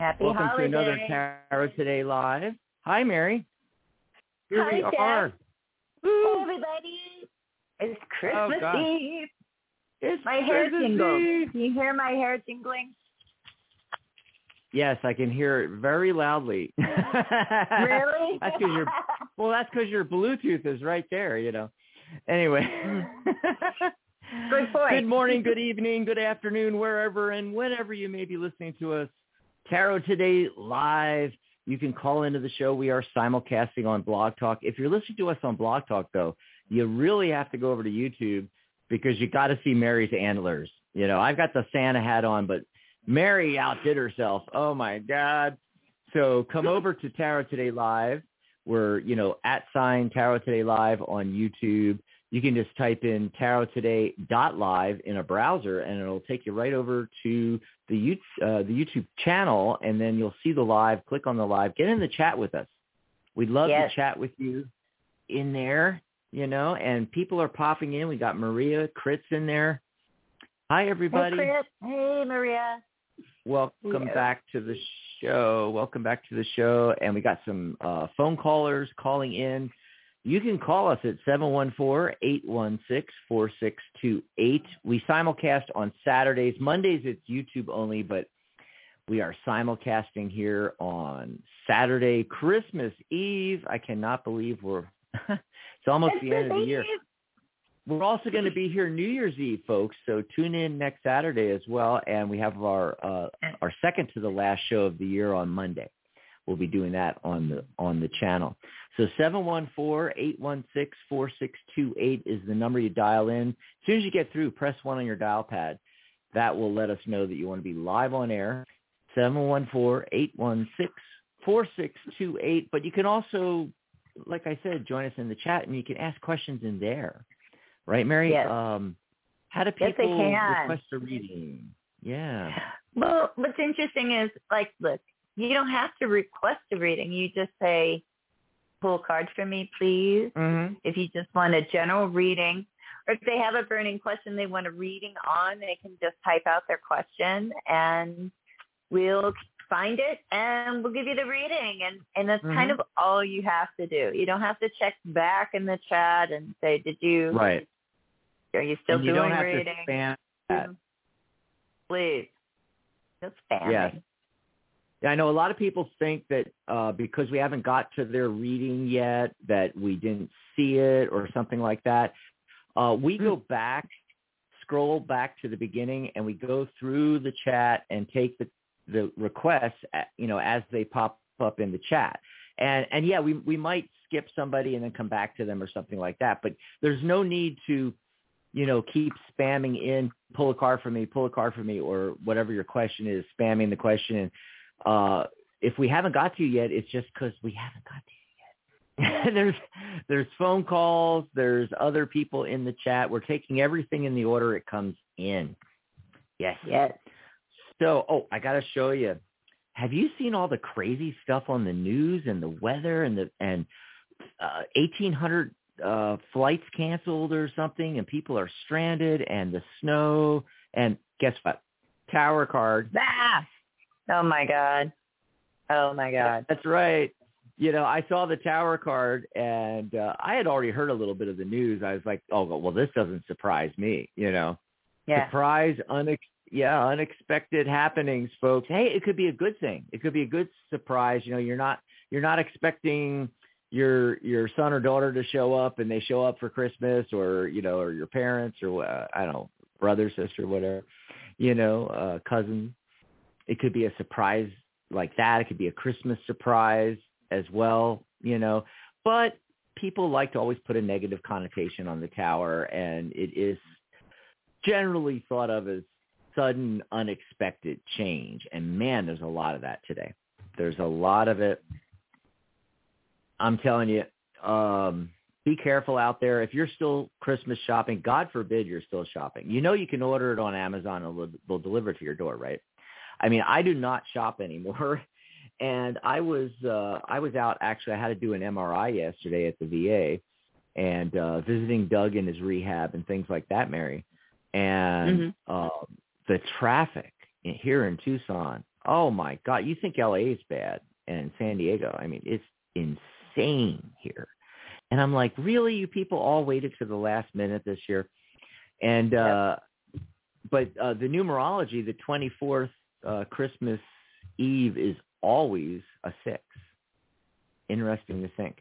Happy Welcome holidays. to another Tarot Today Live. Hi Mary. Here Hi, we Deb. are. Hey, everybody. It's oh, Christmas Oh, Eve. It's My hair tingles. Eve. Can you hear my hair tingling? Yes, I can hear it very loudly. Really? that's because your well, that's because your Bluetooth is right there. You know. Anyway. Mm. Good point. Good morning, good evening, good afternoon, wherever and whenever you may be listening to us. Tarot Today Live. You can call into the show. We are simulcasting on Blog Talk. If you're listening to us on Blog Talk, though, you really have to go over to YouTube because you got to see Mary's antlers. You know, I've got the Santa hat on, but Mary outdid herself. Oh my God. So come over to Tarot Today Live. We're, you know, at sign Tarot Today Live on YouTube. You can just type in tarottoday.live in a browser and it'll take you right over to the, uh, the YouTube channel and then you'll see the live. Click on the live. Get in the chat with us. We'd love Yes. to chat with you in there, you know, and people are popping in. We got Maria Kritz in there. Hi, everybody. Hey, Chris. Hey, Maria. Welcome Yeah. back to the show. Welcome back to the show. And we got some uh, phone callers calling in. You can call us at 714-816-4628. We simulcast on Saturdays. Mondays it's YouTube only, but we are simulcasting here on Saturday, Christmas Eve. I cannot believe we're it's almost the end of the year. We're also going to be here New Year's Eve, folks. So tune in next Saturday as well, and we have our uh, our second to the last show of the year on Monday. We'll be doing that on the on the channel. So seven one four eight one six four six two eight is the number you dial in. As soon as you get through, press one on your dial pad. That will let us know that you want to be live on air. Seven one four eight one six four six two eight. But you can also, like I said, join us in the chat, and you can ask questions in there. Right, Mary? Yes. Um, how do people can. request a reading? Yeah. Well, what's interesting is, like, look, you don't have to request a reading. You just say, pull a card for me, please. Mm-hmm. If you just want a general reading, or if they have a burning question they want a reading on, they can just type out their question and we'll find it and we'll give you the reading. And, and that's kind Mhm. of all you have to do. You don't have to check back in the chat and say, did you, Right. are you still and you doing don't have reading? to spam that. Please. Just spamming. Yes. I know a lot of people think that uh, because we haven't got to their reading yet, that we didn't see it or something like that. Uh, we go back, scroll back to the beginning, and we go through the chat and take the the requests, you know, as they pop up in the chat. And and yeah, we we might skip somebody and then come back to them or something like that. But there's no need to, you know, keep spamming in, pull a card for me, pull a card for me, or whatever your question is, spamming the question. And uh, if we haven't got to you yet, it's just because we haven't got to you yet. there's there's phone calls, there's other people in the chat. We're taking everything in the order it comes in. Yes. Yes. So, oh, I got to show you. Have you seen all the crazy stuff on the news and the weather and the and uh, 1800 uh, flights canceled or something, and people are stranded, and the snow. And guess what? Tower card. Ah! Oh my god. Oh my god. That's right. You know, I saw the tower card and uh, I had already heard a little bit of the news. I was like, oh, well, this doesn't surprise me, you know. Yeah. Surprise, unex- yeah, unexpected happenings, folks. Hey, it could be a good thing. It could be a good surprise. You know, you're not you're not expecting your your son or daughter to show up and they show up for Christmas or, you know, or your parents or uh, I don't know, brother, sister, whatever, you know, uh cousin. It could be a surprise like that. It could be a Christmas surprise as well, you know. But people like to always put a negative connotation on the tower, and it is generally thought of as sudden, unexpected change. And man, there's a lot of that today. There's a lot of it. I'm telling you, um, be careful out there. If you're still Christmas shopping, God forbid you're still shopping. You know you can order it on Amazon and they'll deliver it to your door, right? I mean, I do not shop anymore. And I was uh I was out actually I had to do an MRI yesterday at the VA and uh visiting Doug in his rehab and things like that, Mary. And Mm-hmm. uh, the traffic here in Tucson. Oh my God, you think LA is bad and San Diego. I mean, it's insane here. And I'm like, really? You people all waited to the last minute this year? And uh but uh the numerology, the 24th uh Christmas Eve is always a six. Interesting to think.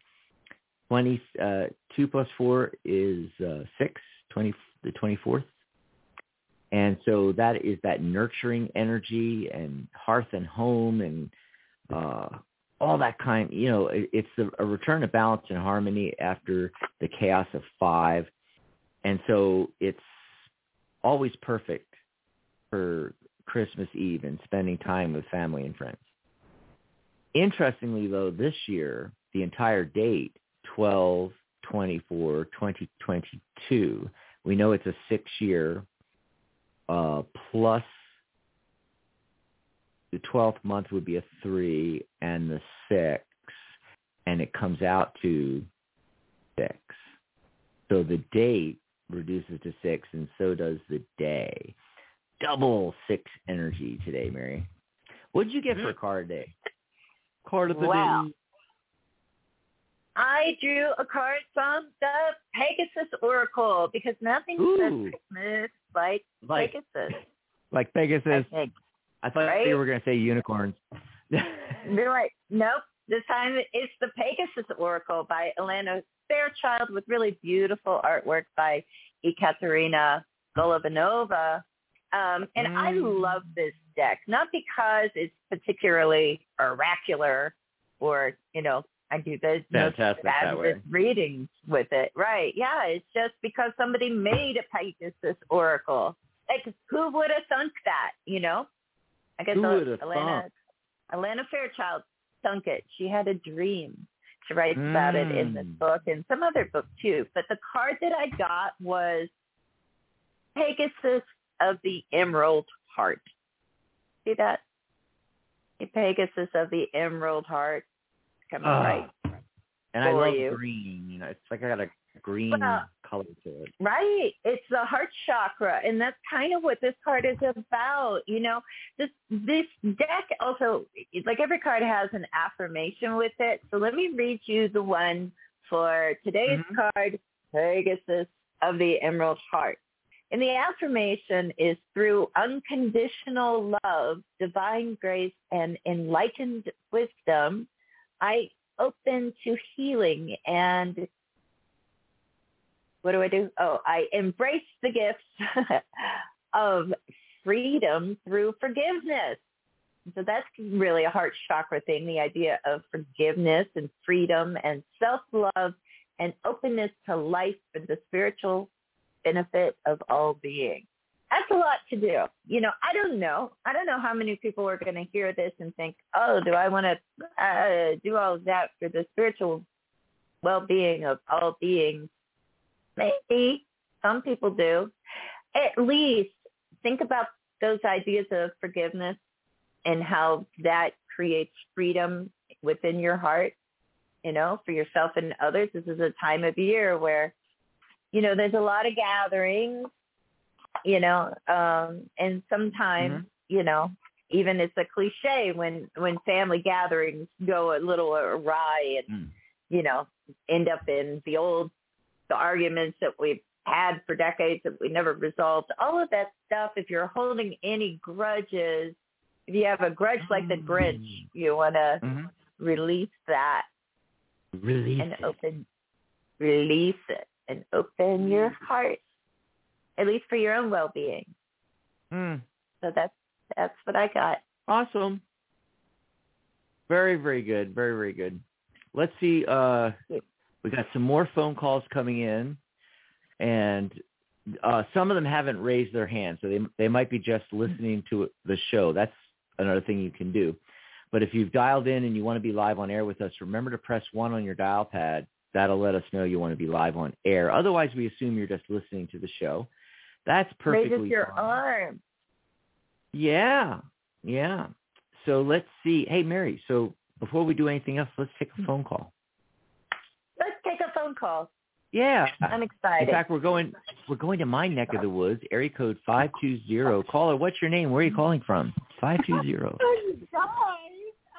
Twenty uh, two plus four is uh, six. Twenty the twenty fourth, and so that is that nurturing energy and hearth and home and uh, all that kind. You know, it, it's a, a return to balance and harmony after the chaos of five, and so it's always perfect for Christmas Eve and spending time with family and friends. Interestingly, though, this year, the entire date, 12, 24, 2022, we know it's a six-year uh, plus the 12th month would be a three and the six, and it comes out to six. So the date reduces to six, and so does the day. Double six energy today, Mary. What did you get for mm. a card day? Card of the Wow. day. I drew a card from the Pegasus Oracle because nothing says Christmas like, Like Pegasus. like I Pegasus. think. I thought right? you were going to say unicorns. They're like, nope. This time it's the Pegasus Oracle by Elena Fairchild with really beautiful artwork by Ekaterina Golovanova. Um, and I Mm. love this deck, not because it's particularly oracular or, you know, I do the Fantastic that fabulous readings with it. Right. Yeah. It's just because somebody made a Pegasus Oracle. Like, who would have thunk that, you know? I guess Who Elena, thunk? Elena Fairchild thunk it. She had a dream. She writes about it in this Mm. book and some other book too. But the card that I got was Pegasus of the Emerald Heart. See that? The Pegasus of the Emerald Heart. Coming Ah, right. And I love you. green. You know, it's like I got a green Well, color to it. Right. It's the heart chakra and that's kind of what this card is about. You know, this this deck also like every card has an affirmation with it. So let me read you the one for today's Mhm. card, Pegasus of the Emerald Heart. And the affirmation is through unconditional love, divine grace, and enlightened wisdom, I open to healing and what do I do? Oh, I embrace the gifts of freedom through forgiveness. So that's really a heart chakra thing, the idea of forgiveness and freedom and self-love and openness to life for the spiritual benefit of all beings. That's a lot to do. You know, I don't know. I don't know how many people are going to hear this and think, oh, do I want to uh, do all of that for the spiritual well-being of all beings? Maybe. Some people do. At least think about those ideas of forgiveness and how that creates freedom within your heart, you know, for yourself and others. This is a time of year where, you know, there's a lot of gatherings, you know, um, and sometimes you know, even it's a cliche when when family gatherings go a little awry and Mm. you know end up in the old the arguments that we've had for decades that we never resolved. All of that stuff. If you're holding any grudges, if you have a grudge like the Grinch, you want to Mhm. release that Release and it. open release it and open your heart at least for your own well-being Mm. so that's that's what i got Awesome. Very, very good. Very, very good. Let's see. Uh, we got some more phone calls coming in, and uh, some of them haven't raised their hand, so they they might be just listening to the show. That's another thing you can do. But if you've dialed in and you want to be live on air with us, remember to press one on your dial pad. That'll let us know you want to be live on air. Otherwise, we assume you're just listening to the show. That's perfectly raises your fine. arm Yeah, yeah. So let's see. Hey, Mary. So before we do anything else, let's take Hmm. a phone call. let's take a phone call Yeah. i'm excited. In fact, we're going we're going to my neck of the woods. Area code five two zero. Caller, what's your name? Where are you calling from? Five two zero. Oh, you guys.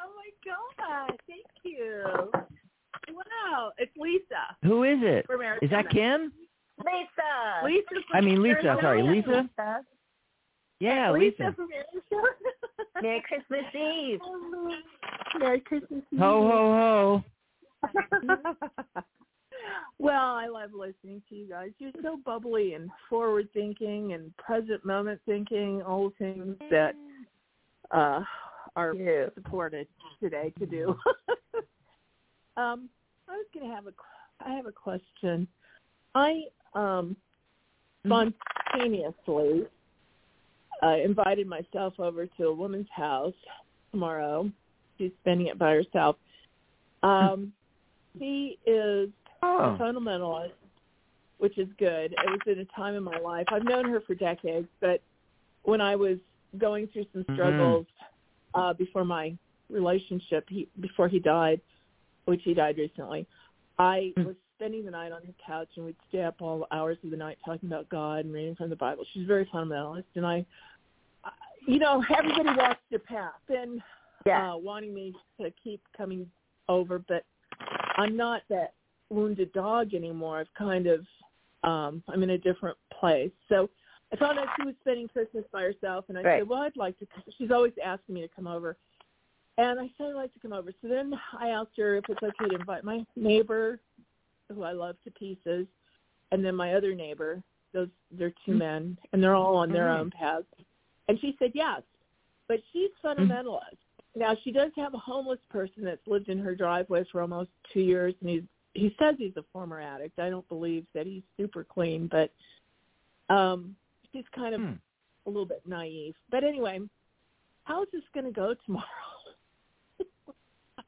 Oh, my God. Thank you. Wow. It's Lisa Who is it? from Arizona. Is that Kim? lisa Lisa I mean Lisa. Arizona. Sorry, Lisa. Lisa. Yeah, Lisa, Lisa. from Arizona. merry christmas eve Merry Christmas. Eve. Ho ho ho. well, I love listening to you guys. You're so bubbly and forward thinking and present moment thinking, all the things that uh are Cute. supported today to do. um, I was going to have a I have a question. I um spontaneously uh, invited myself over to a woman's house tomorrow. She's spending it by herself. Um, she is a Oh. fundamentalist, which is good. It was at a time in my life. I've known her for decades, but when I was going through some Mhm. struggles uh, before my relationship, he, before he died, which he died recently, I Mm. was spending the night on her couch, and we'd stay up all hours of the night talking about God and reading from the Bible. She's very fundamentalist, and I, I- you know, everybody walks their path, and yeah uh, wanting me to keep coming over, but I'm not that wounded dog anymore. I've kind of, um, I'm in a different place. So I found out she was spending Christmas by herself, and I Right. said, well, I'd like to. She's always asking me to come over, and I said I'd like to come over. So then I asked her if it's okay to invite my neighbor, who I love to pieces, and then my other neighbor. Those they're two men, and they're all on their Mhm. own paths. And she said yes, but she's fundamentalist. Now she does have a homeless person that's lived in her driveway for almost two years, and he's he says he's a former addict. I don't believe that he's super clean, but um, she's kind of Hmm. a little bit naive. But anyway, how's this going to go tomorrow?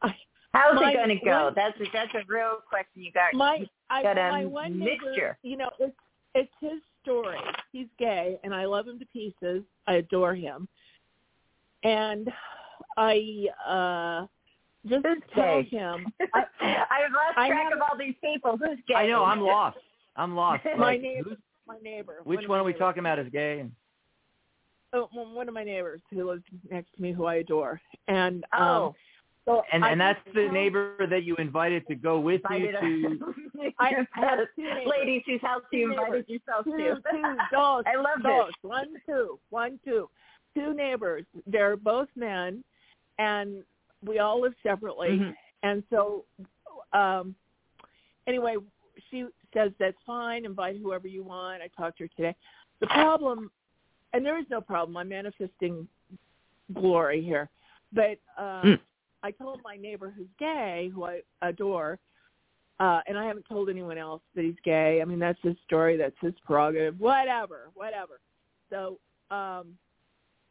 I, how's My it going to go one- that's a, that's a real question you got my I, got a my one neighbor, you know, it's it's his story. He's gay, and I love him to pieces. I adore him, and I uh just Who's tell gay? him I, I've lost I track have- of all these people. Who's gay? I know. I'm lost. I'm lost. my Like, neighbor, my neighbor. which of one are we neighbors. talking about is gay? Oh, well, one of my neighbors who lives next to me, who I adore, and um, Oh, so And I and that's the tell- neighbor that you invited to go with you to. I- I have two ladies whose house you invited yourself two, to. two dogs. I love dogs. this. One, two, one, two, two neighbors. They're both men, and we all live separately. Mhm. And so, um, anyway, she says that's fine. Invite whoever you want. I talked to her today. The problem, and there is no problem. I'm manifesting glory here, but um, Mm. I told my neighbor who's gay, who I adore, uh, and I haven't told anyone else that he's gay. I mean, that's his story. That's his prerogative. Whatever, whatever. So um,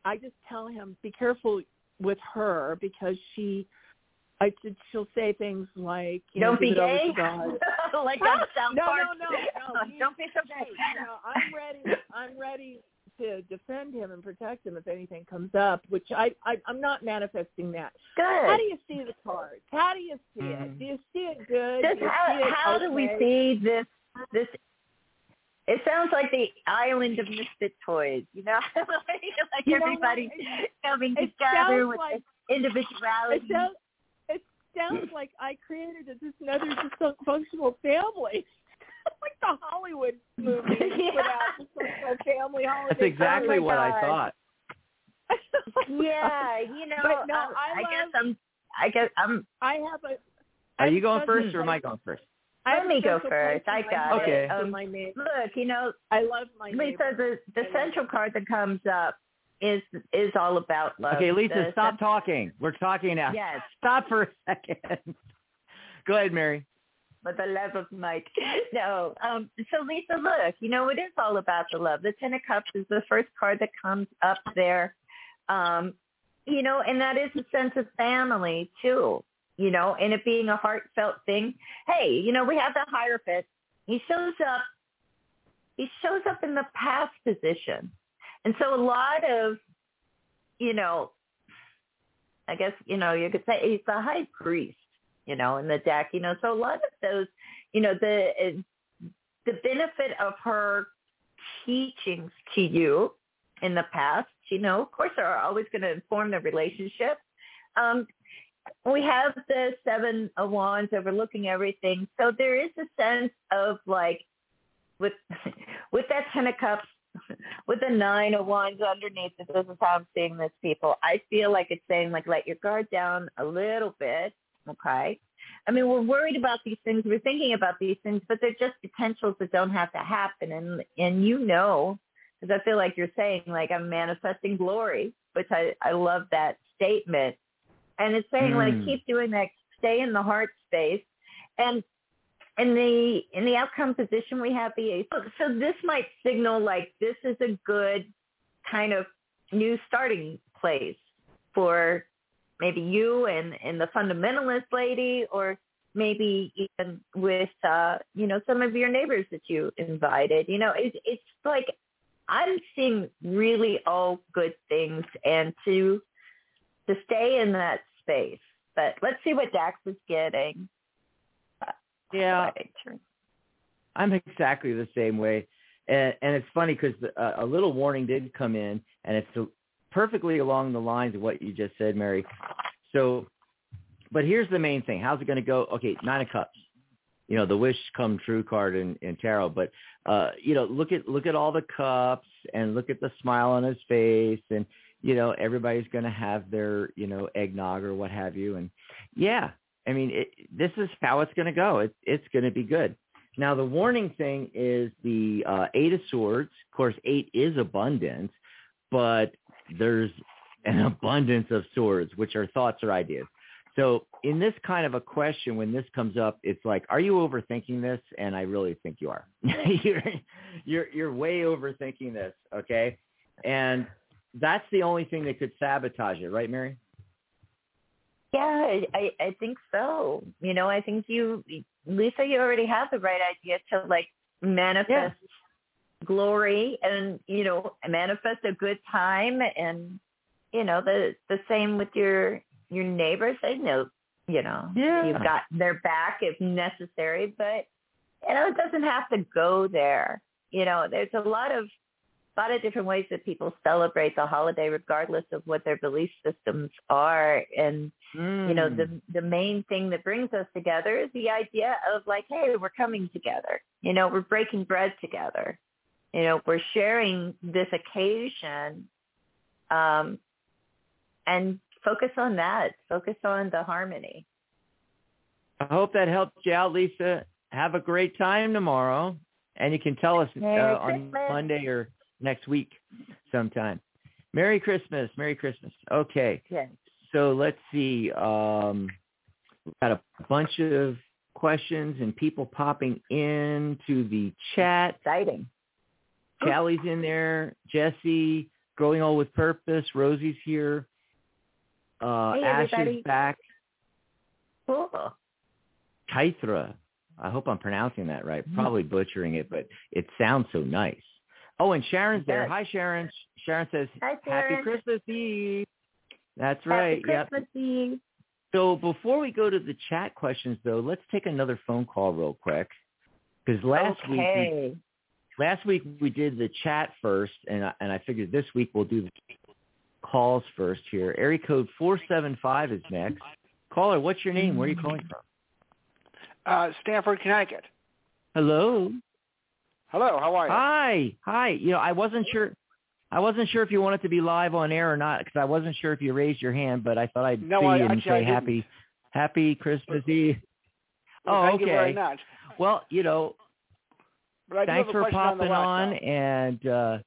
I just tell him, be careful with her because she, I said she'll say things like, you Don't be it over gay. like on South no, Park. no, no, no. Don't be so gay. you know, I'm ready. I'm ready to defend him and protect him if anything comes up. Which I, I I'm not manifesting that. How do you see the cards? How do you see Mhm. it? Do you see it good? Just do you how see it how do we see this this It sounds like the island of misfit toys, you know, like You know everybody what? coming together with like- individuality. It sounds, it sounds like I created this another dysfunctional family, like the Hollywood movie Yeah. put out family holiday. That's exactly my what I thought. yeah, you know, But no, um, I I guess I'm. I guess I'm. I have a. Are I you going first or am I going first? I have Let me go first. place I got heart it. Um, my neighbor. Look, you know, I love my Lisa, neighbor. the the I love central card that comes up is is all about love. Okay, Lisa, The stop cent- talking. We're talking now. Yes, Stop for a second. Go ahead, Mary. For the love of Mike. No, um, so Lisa, look, you know, it is all about the love. The Ten of Cups is the first card that comes up there. Um, you know, and that is a sense of family too. You know, and it being a heartfelt thing. Hey, you know, we have the Hierophant. He shows up. He shows up in the past position, and so a lot of, you know, I guess you know you could say he's the high priest you know, in the deck, you know. So a lot of those, you know, the the benefit of her teachings to you in the past, you know, of course, are always going to inform the relationship. Um, we have the seven of wands overlooking everything, so there is a sense of like with with that ten of cups. With the nine of wands underneath this is how I'm seeing this, people. I feel like it's saying, like, let your guard down a little bit, okay? I mean, we're worried about these things, we're thinking about these things, but they're just potentials that don't have to happen. And and you know, because I feel like you're saying, like, I'm manifesting glory, which I I love that statement. And it's saying, like, Mm. keep doing that, stay in the heart space, and in the in the outcome position we have the ace. So this might signal like this is a good kind of new starting place for maybe you and, and the fundamentalist lady or maybe even with uh you know some of your neighbors that you invited. You know it's it's like i'm seeing really all good things and to to stay in that space. But let's see what dax is getting. Yeah, I'm exactly the same way. And, and it's funny because uh, a little warning did come in, and it's perfectly along the lines of what you just said, Mary. So, but here's the main thing. How's it going to go? Okay, nine of cups. You know, the wish come true card in, in tarot. But, uh, you know, look at, look at all the cups and look at the smile on his face. And, you know, everybody's going to have their, you know, eggnog or what have you. And yeah, I mean, it, this is how it's going to go. It, it's going to be good. Now, the warning thing is the uh, Eight of Swords. Of course, eight is abundance, but there's an abundance of swords, which are thoughts or ideas. So in this kind of a question, when this comes up, it's like, are you overthinking this? And I really think you are. you're, you're, you're way overthinking this, okay? And that's the only thing that could sabotage it, right, Mary? Yeah, I I think so. You know, I think you, Lisa, you already have the right idea to like manifest glory and you know manifest a good time and you know the the same with your your neighbors. They know you know Yeah. you've got their back if necessary, but you know it doesn't have to go there. You know, there's a lot of a lot of different ways that people celebrate the holiday regardless of what their belief systems are and you know Mm. the the main thing that brings us together is the idea of like hey we're coming together you know we're breaking bread together you know we're sharing this occasion um and focus on that focus on the harmony I hope that helped you out, Lisa. Have a great time tomorrow, and you can tell us uh, on Monday or next week sometime. Merry Christmas. Merry Christmas. Okay, yes so let's see. Um, we've got a bunch of questions and people popping into the chat. exciting Callie's in there. Jesse, growing old with purpose. Rosie's here. Uh, Hey, Ash everybody. is back. cool Kaithra. I hope I'm pronouncing that right. Mm-hmm. Probably butchering it, but it sounds so nice. Oh, and Sharon's there. Hi, Sharon. Sharon says, Hi, Happy Christmas Eve. That's right. happy Yep. christmas eve So before we go to the chat questions, though, let's take another phone call real quick. Because last week, okay last week we did the chat first, and I, and I figured this week we'll do the calls first here. Area code four seven five is next. Caller, what's your name? Where are you calling from? Uh, Stamford, Connecticut. Hello. Hello, how are you? Hi. Hi. You know, I wasn't sure. I wasn't sure if you wanted to be live on air or not because I wasn't sure if you raised your hand, but I thought I'd No, see I- you and say happy, happy Christmas Eve. Well, oh, thank you very okay. much. Well, you know, But I do thanks for question on popping on, and uh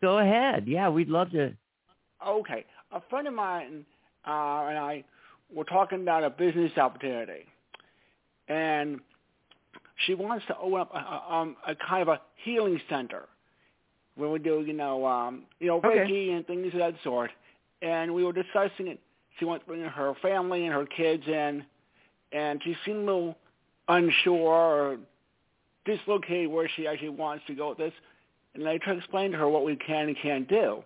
go ahead. Yeah, we'd love to. Okay. A friend of mine uh, and I were talking about a business opportunity, and she wants to open up a, a, um, a kind of a healing center where we do, you know, um, you know, Okay. And things of that sort. And we were discussing it. She wants to bring her family and her kids in, and she seemed a little unsure or dislocated where she actually wants to go with this. And I try to explain to her what we can and can't do.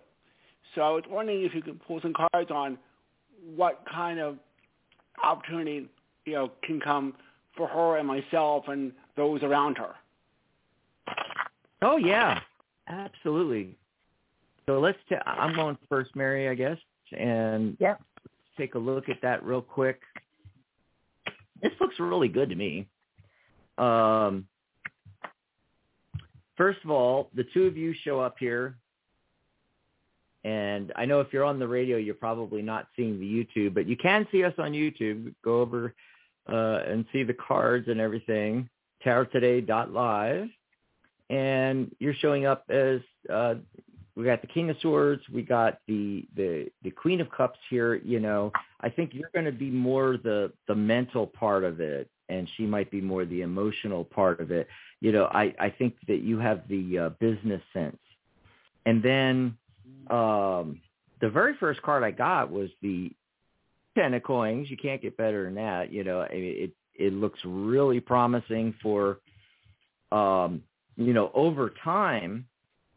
So I was wondering if you could pull some cards on what kind of opportunity you know can come for her and myself and those around her. Oh yeah, absolutely. So let's. i I'm going first, Mary, I guess, and Yep. take a look at that real quick. This looks really good to me. Um, first of all, the two of you show up here, and I know if you're on the radio, you're probably not seeing the YouTube, but you can see us on YouTube. Go over uh, and see the cards and everything. TarotToday.live, and you're showing up as uh, we got the King of Swords, we got the the the Queen of Cups here. You know, I think you're going to be more the the mental part of it, and she might be more the emotional part of it. You know, I I think that you have the uh, business sense, and then um the very first card I got was the ten of coins. You can't get better than that. You know, it it looks really promising for um you know over time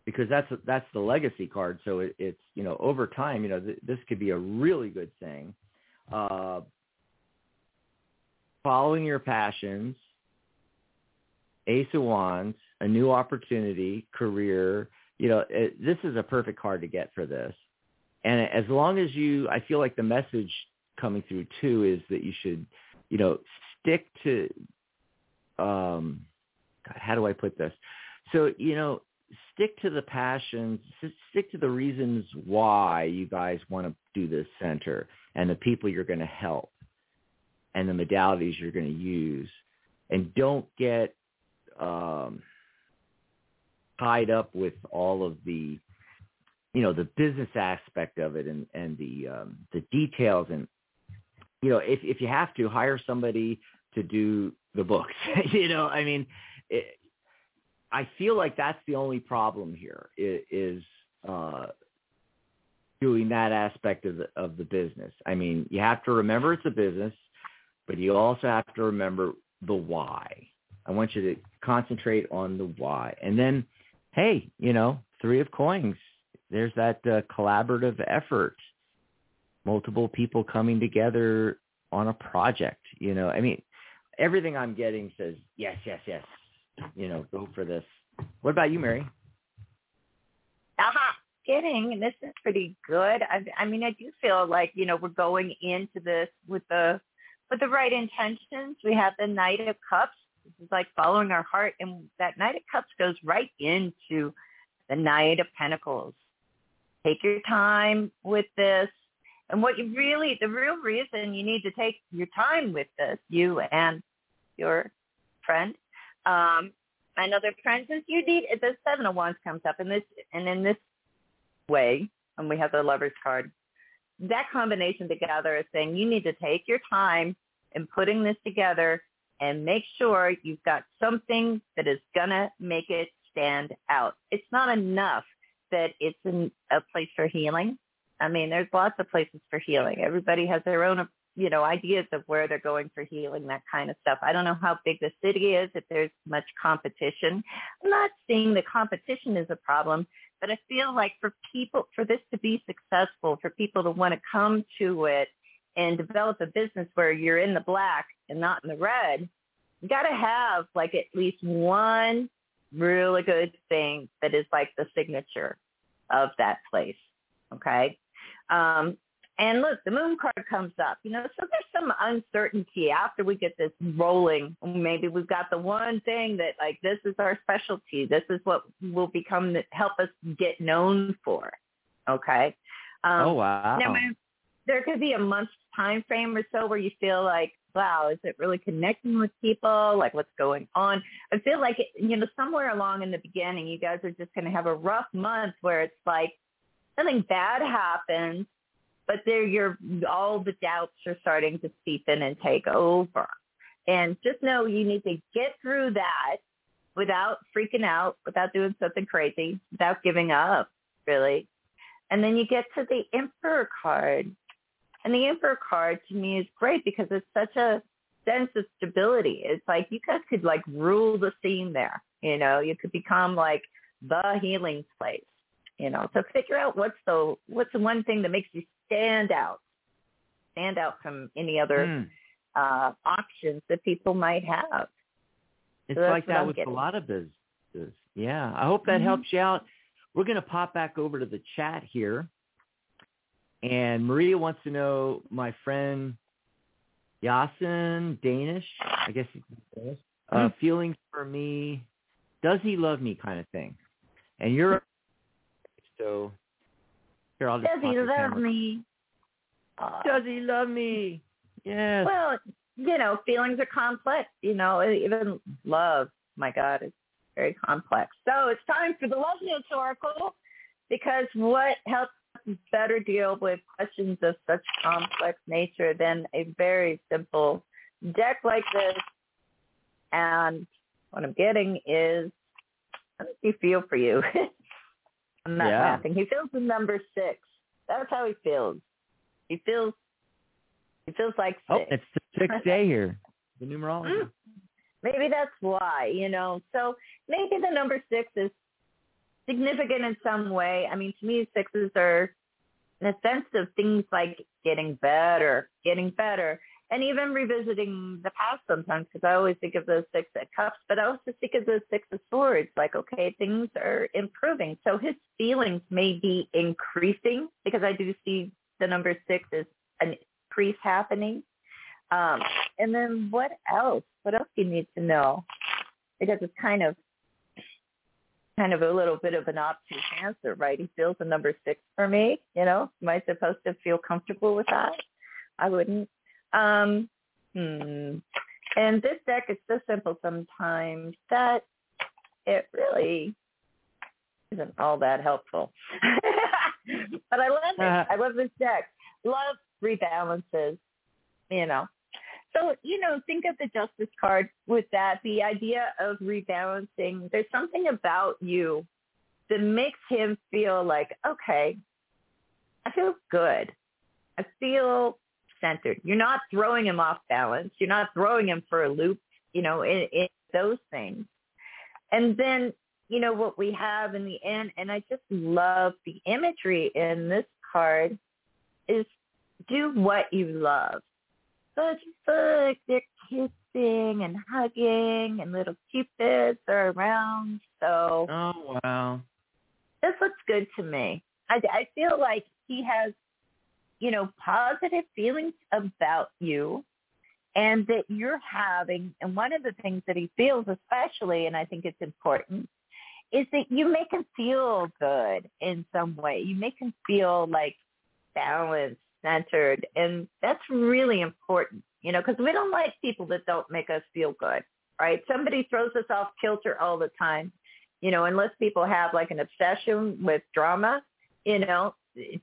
because that's that's the legacy card. So it, it's you know over time, you know th- this could be a really good thing. Uh, following your passions, Ace of Wands, a new opportunity, career. You know it, this is a perfect card to get for this. And as long as you, I feel like the message coming through too is that you should, you know, stick to. Um, God, how do I put this? So you know, stick to the passions, stick to the reasons why you guys want to do this center and the people you're going to help and the modalities you're going to use. And don't get um, tied up with all of the, you know, the business aspect of it and, and the, um, the details. And, you know, if, if you have to, hire somebody to do the books. you know, I mean, it, I feel like that's the only problem here is uh, doing that aspect of the of the business. I mean, you have to remember it's a business, but you also have to remember the why. I want you to concentrate on the why, and then, hey, you know, three of coins. There's that uh, collaborative effort, multiple people coming together on a project. You know, I mean, everything I'm getting says yes, yes, yes you know, go for this. What about you, Mary? Aha, kidding. This is pretty good. I, I mean, I do feel like you know we're going into this with the with the right intentions. We have the Knight of Cups. This is like following our heart, and that Knight of Cups goes right into the Knight of Pentacles. Take your time with this. And what you really, the real reason you need to take your time with this, you and your friend, um, and other friends is you need the seven of wands comes up in this and in this way and we have the lovers card that combination together is saying you need to take your time in putting this together and make sure you've got something that is going to make it stand out it's not enough that it's in a place for healing i mean there's lots of places for healing everybody has their own you know, ideas of where they're going for healing, that kind of stuff. I don't know how big the city is, if there's much competition. I'm not saying the competition is a problem, but I feel like for people, for this to be successful, for people to want to come to it and develop a business where you're in the black and not in the red, you got to have like at least one really good thing that is like the signature of that place. Okay. Um, and look, the moon card comes up, you know, so there's some uncertainty after we get this rolling. Maybe we've got the one thing that like, this is our specialty. This is what will become, help us get known for. Okay. Um, oh, wow. Now, there could be a month's time frame or so where you feel like, wow, is it really connecting with people? Like what's going on? I feel like, you know, somewhere along in the beginning, you guys are just going to have a rough month where it's like something bad happens but there you're all the doubts are starting to seep in and take over. And just know you need to get through that without freaking out, without doing something crazy, without giving up, really. And then you get to the Emperor card. And the Emperor card to me is great because it's such a sense of stability. It's like you guys could like rule the scene there. You know, you could become like the healing place. You know, so figure out what's the what's the one thing that makes you stand out, stand out from any other mm. uh, options that people might have. It's so like that with getting. a lot of businesses. Yeah, I hope that mm-hmm. helps you out. We're going to pop back over to the chat here. And Maria wants to know my friend Yasin Danish, I guess he's Danish, uh, mm-hmm. feelings for me, does he love me kind of thing. And you're so here, I'll just Does he love me? Uh, Does he love me? Yes. Well, you know, feelings are complex. You know, even love, my God, is very complex. So it's time for the Love News Oracle because what helps us better deal with questions of such complex nature than a very simple deck like this? And what I'm getting is, how does he feel for you? I'm not yeah. laughing. He feels the number six. That's how he feels. He feels he feels like oh, six. Oh, it's the sixth day here. The numerology. Mm. Maybe that's why, you know. So maybe the number six is significant in some way. I mean, to me, sixes are in a sense of things like getting better, getting better and even revisiting the past sometimes because I always think of those six of cups, but I also think of those six of swords. Like, okay, things are improving. So his feelings may be increasing because I do see the number six as an increase happening. Um, and then what else? What else do you need to know? Because it's kind of kind of a little bit of an obtuse answer, right? He feels a number six for me. You know, am I supposed to feel comfortable with that? I wouldn't. Um, hmm. And this deck is so simple sometimes that it really isn't all that helpful. but I love it. Uh, I love this deck. Love rebalances, you know. So, you know, think of the justice card with that, the idea of rebalancing. There's something about you that makes him feel like, okay, I feel good. I feel centered. You're not throwing him off balance. You're not throwing him for a loop, you know, in, in those things. And then, you know, what we have in the end, and I just love the imagery in this card, is do what you love. So it's like they're kissing and hugging and little cupids are around. So Oh wow. This looks good to me. I, I feel like he has you know, positive feelings about you and that you're having, and one of the things that he feels especially, and I think it's important, is that you make him feel good in some way. You make him feel like balanced, centered, and that's really important, you know, because we don't like people that don't make us feel good, right? Somebody throws us off kilter all the time, you know, unless people have like an obsession with drama, you know,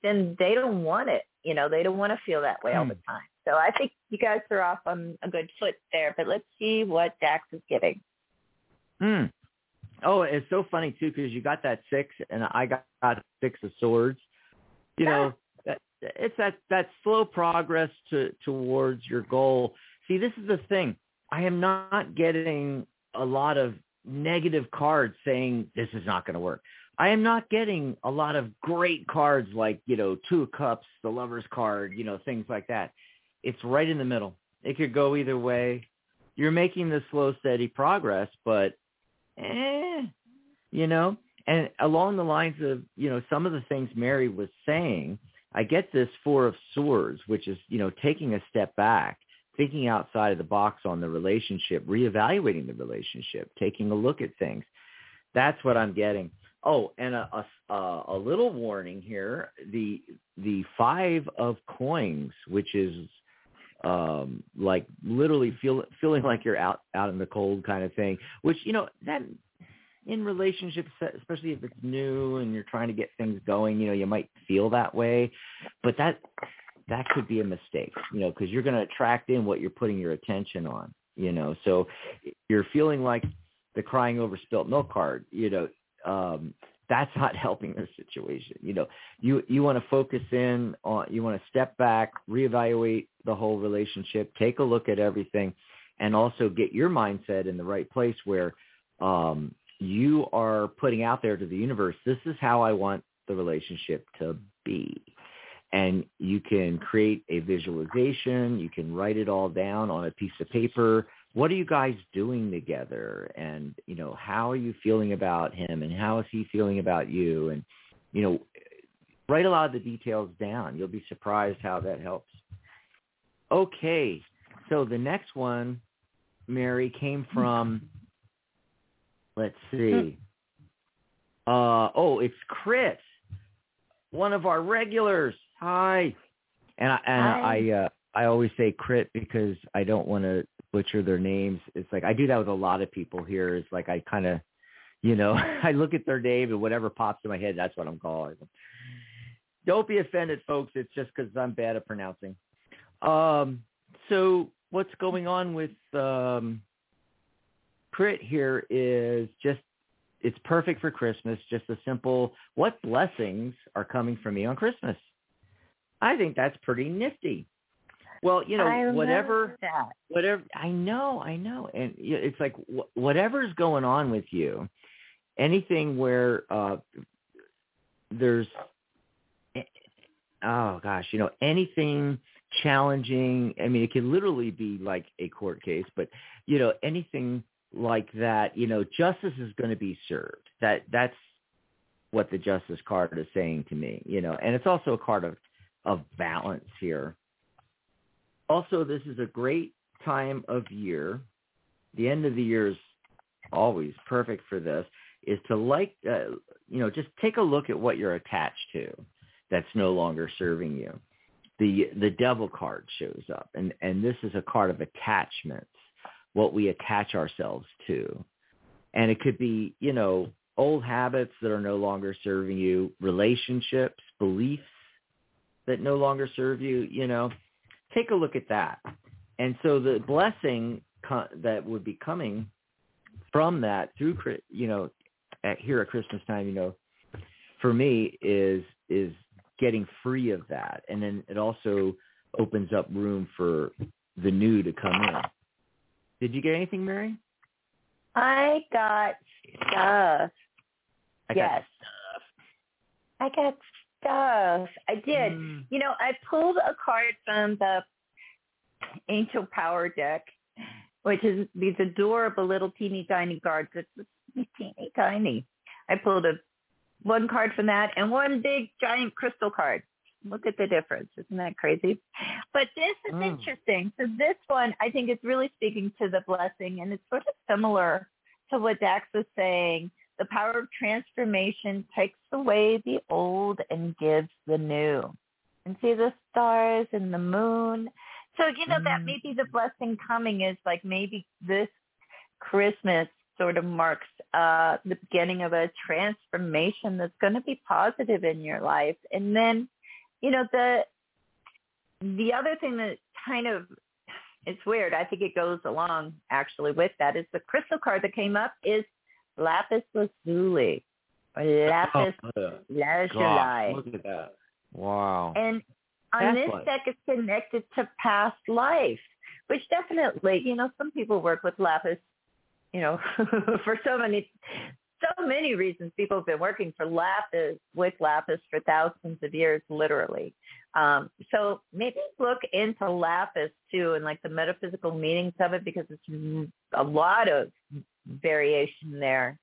then they don't want it. You know, they don't want to feel that way all the hmm. time. So I think you guys are off on a good foot there. But let's see what Dax is getting. Hmm. Oh, it's so funny too because you got that six and I got, got six of swords. You know, that, it's that that slow progress to towards your goal. See, this is the thing. I am not getting a lot of negative cards saying this is not going to work. I am not getting a lot of great cards like, you know, two of cups, the lover's card, you know, things like that. It's right in the middle. It could go either way. You're making the slow, steady progress, but eh, you know. And along the lines of you know some of the things Mary was saying, I get this Four of Swords, which is you know taking a step back, thinking outside of the box on the relationship, reevaluating the relationship, taking a look at things. That's what I'm getting. Oh, and a, a, a little warning here: the the five of coins, which is um like literally feel feeling like you're out out in the cold kind of thing which you know that in relationships especially if it's new and you're trying to get things going you know you might feel that way but that that could be a mistake you know because you're going to attract in what you're putting your attention on you know so you're feeling like the crying over spilt milk card you know um that's not helping the situation. You know, you you want to focus in on you want to step back, reevaluate the whole relationship, take a look at everything, and also get your mindset in the right place where um, you are putting out there to the universe. This is how I want the relationship to be. And you can create a visualization. You can write it all down on a piece of paper. What are you guys doing together? And you know how are you feeling about him? And how is he feeling about you? And you know write a lot of the details down. You'll be surprised how that helps. Okay. So the next one mary came from let's see. Uh oh it's chris one of our regulars hi and i and Hi. i uh I always say crit because I don't want to butcher their names. It's like I do that with a lot of people here. It's like I kind of, you know, I look at their name and whatever pops in my head, that's what I'm calling them. Don't be offended, folks. It's just because I'm bad at pronouncing. Um, so what's going on with um, Crit here is just it's perfect for Christmas. Just a simple, what blessings are coming from me on Christmas? I think that's pretty nifty. Well, you know, I whatever that. whatever I know, I know, and it's like wh- whatever's going on with you, anything where uh there's, oh gosh, you know, anything challenging. I mean, it can literally be like a court case, but you know, anything like that, you know, justice is going to be served. That that's what the justice card is saying to me, you know, and it's also a card of of balance here also, this is a great time of year. The end of the year is always perfect for this. Is to like, uh, you know, just take a look at what you're attached to that's no longer serving you. The the devil card shows up, and and this is a card of attachments, what we attach ourselves to, and it could be, you know, old habits that are no longer serving you, relationships, beliefs that no longer serve you, you know take a look at that. And so the blessing co- that would be coming from that through, you know, at, here at Christmas time, you know, for me is is getting free of that, and then it also opens up room for the new to come in. Did you get anything, Mary? I got stuff. I got yes. I got stuff. I did. Mm. You know, I pulled a card from the Angel Power deck, which is these adorable little teeny tiny cards. It's teeny tiny. I pulled a one card from that and one big giant crystal card. Look at the difference. Isn't that crazy? But this is Mm. interesting. So this one, I think is really speaking to the blessing and it's sort of similar to what Dax was saying. The power of transformation takes away the old and gives the new. And see the stars and the moon. So, you know, that Mm. may be the blessing coming is like maybe this Christmas sort of marks uh the beginning of a transformation that's going to be positive in your life. And then, you know, the the other thing that kind of it's weird. I think it goes along actually with that is the crystal card that came up is lapis lazuli or lapis Oh, lazuli. gosh, look at that. Wow. And on Past this life. deck, it's connected to past life, which definitely, you know, some people work with lapis, you know, for so many, so many reasons. People have been working for lapis with lapis for thousands of years, literally. Um, so maybe look into lapis too, and like the metaphysical meanings of it, because it's a lot of variation there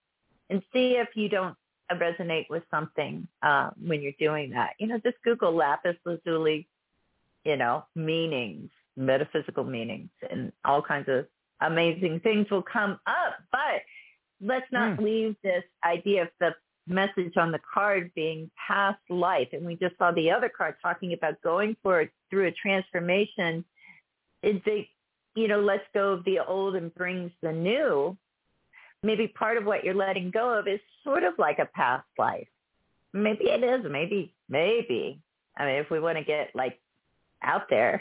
and see if you don't resonate with something uh, when you're doing that. You know, just Google lapis lazuli, you know, meanings, metaphysical meanings, and all kinds of amazing things will come up. But let's not Hmm. leave this idea of the message on the card being past life. And we just saw the other card talking about going for through a transformation. It's a, you know, let's go of the old and brings the new. Maybe part of what you're letting go of is sort of like a past life. Maybe it is. Maybe, maybe. I mean, if we want to get like out there,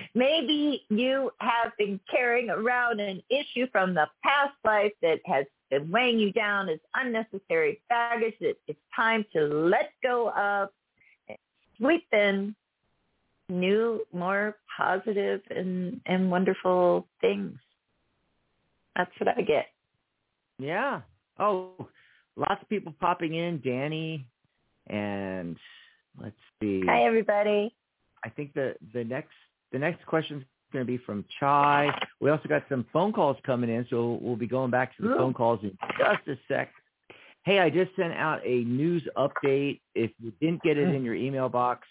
maybe you have been carrying around an issue from the past life that has been weighing you down as unnecessary baggage that it's time to let go of, sweep in new, more positive and, and wonderful things. That's what I get. Yeah. Oh, lots of people popping in. Danny, and let's see. Hi, everybody. I think the the next the next question is going to be from Chai. We also got some phone calls coming in, so we'll be going back to the Ooh. phone calls in just a sec. Hey, I just sent out a news update. If you didn't get it in your email box,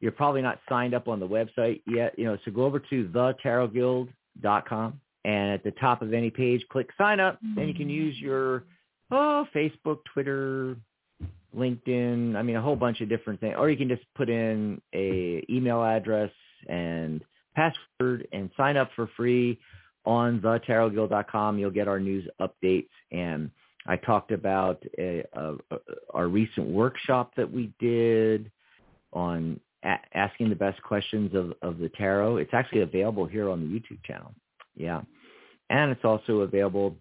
you're probably not signed up on the website yet. You know, so go over to thetarotguild.com and at the top of any page, click sign up. Then you can mm-hmm. use your oh Facebook, Twitter, LinkedIn. I mean, a whole bunch of different things. Or you can just put in a email address and password and sign up for free on thetarotguild.com. You'll get our news updates. And I talked about a, a, a, our recent workshop that we did on a- asking the best questions of, of the tarot. It's actually available here on the YouTube channel. Yeah. And it's also available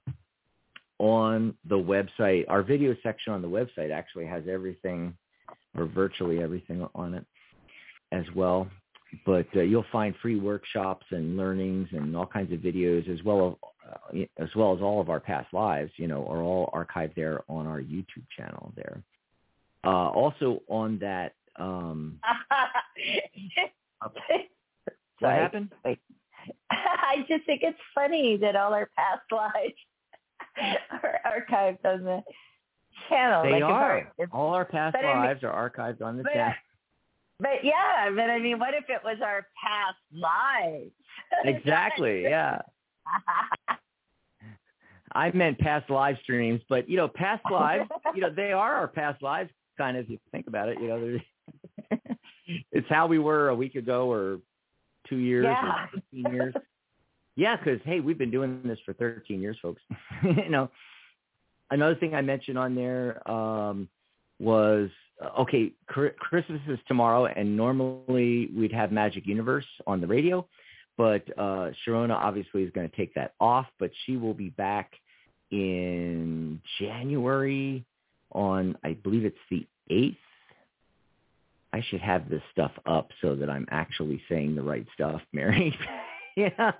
on the website. Our video section on the website actually has everything or virtually everything on it as well. But uh, you'll find free workshops and learnings and all kinds of videos as well as, uh, as well as all of our past lives, you know, are all archived there on our YouTube channel there. Uh, also on that, um, what Sorry. happened? I just think it's funny that all our past lives are archived on the channel. They like if are. our- if- all our past but I mean- lives are archived on the but, channel. but yeah, but I mean, what if it was our past lives? Exactly. Yeah. I meant past live streams, but you know, past lives, you know, they are our past lives, kind of if you think about it. You know, it's how we were a week ago, or two years, Yeah. or years. Yeah, because hey, we've been doing this for thirteen years, folks. you know, another thing I mentioned on there um, was uh, okay, Christmas is tomorrow, and normally we'd have Magic Universe on the radio but uh Sharona obviously is going to take that off, but she will be back in January on I believe it's the 8th. I should have this stuff up so that I'm actually saying the right stuff, Mary. yeah.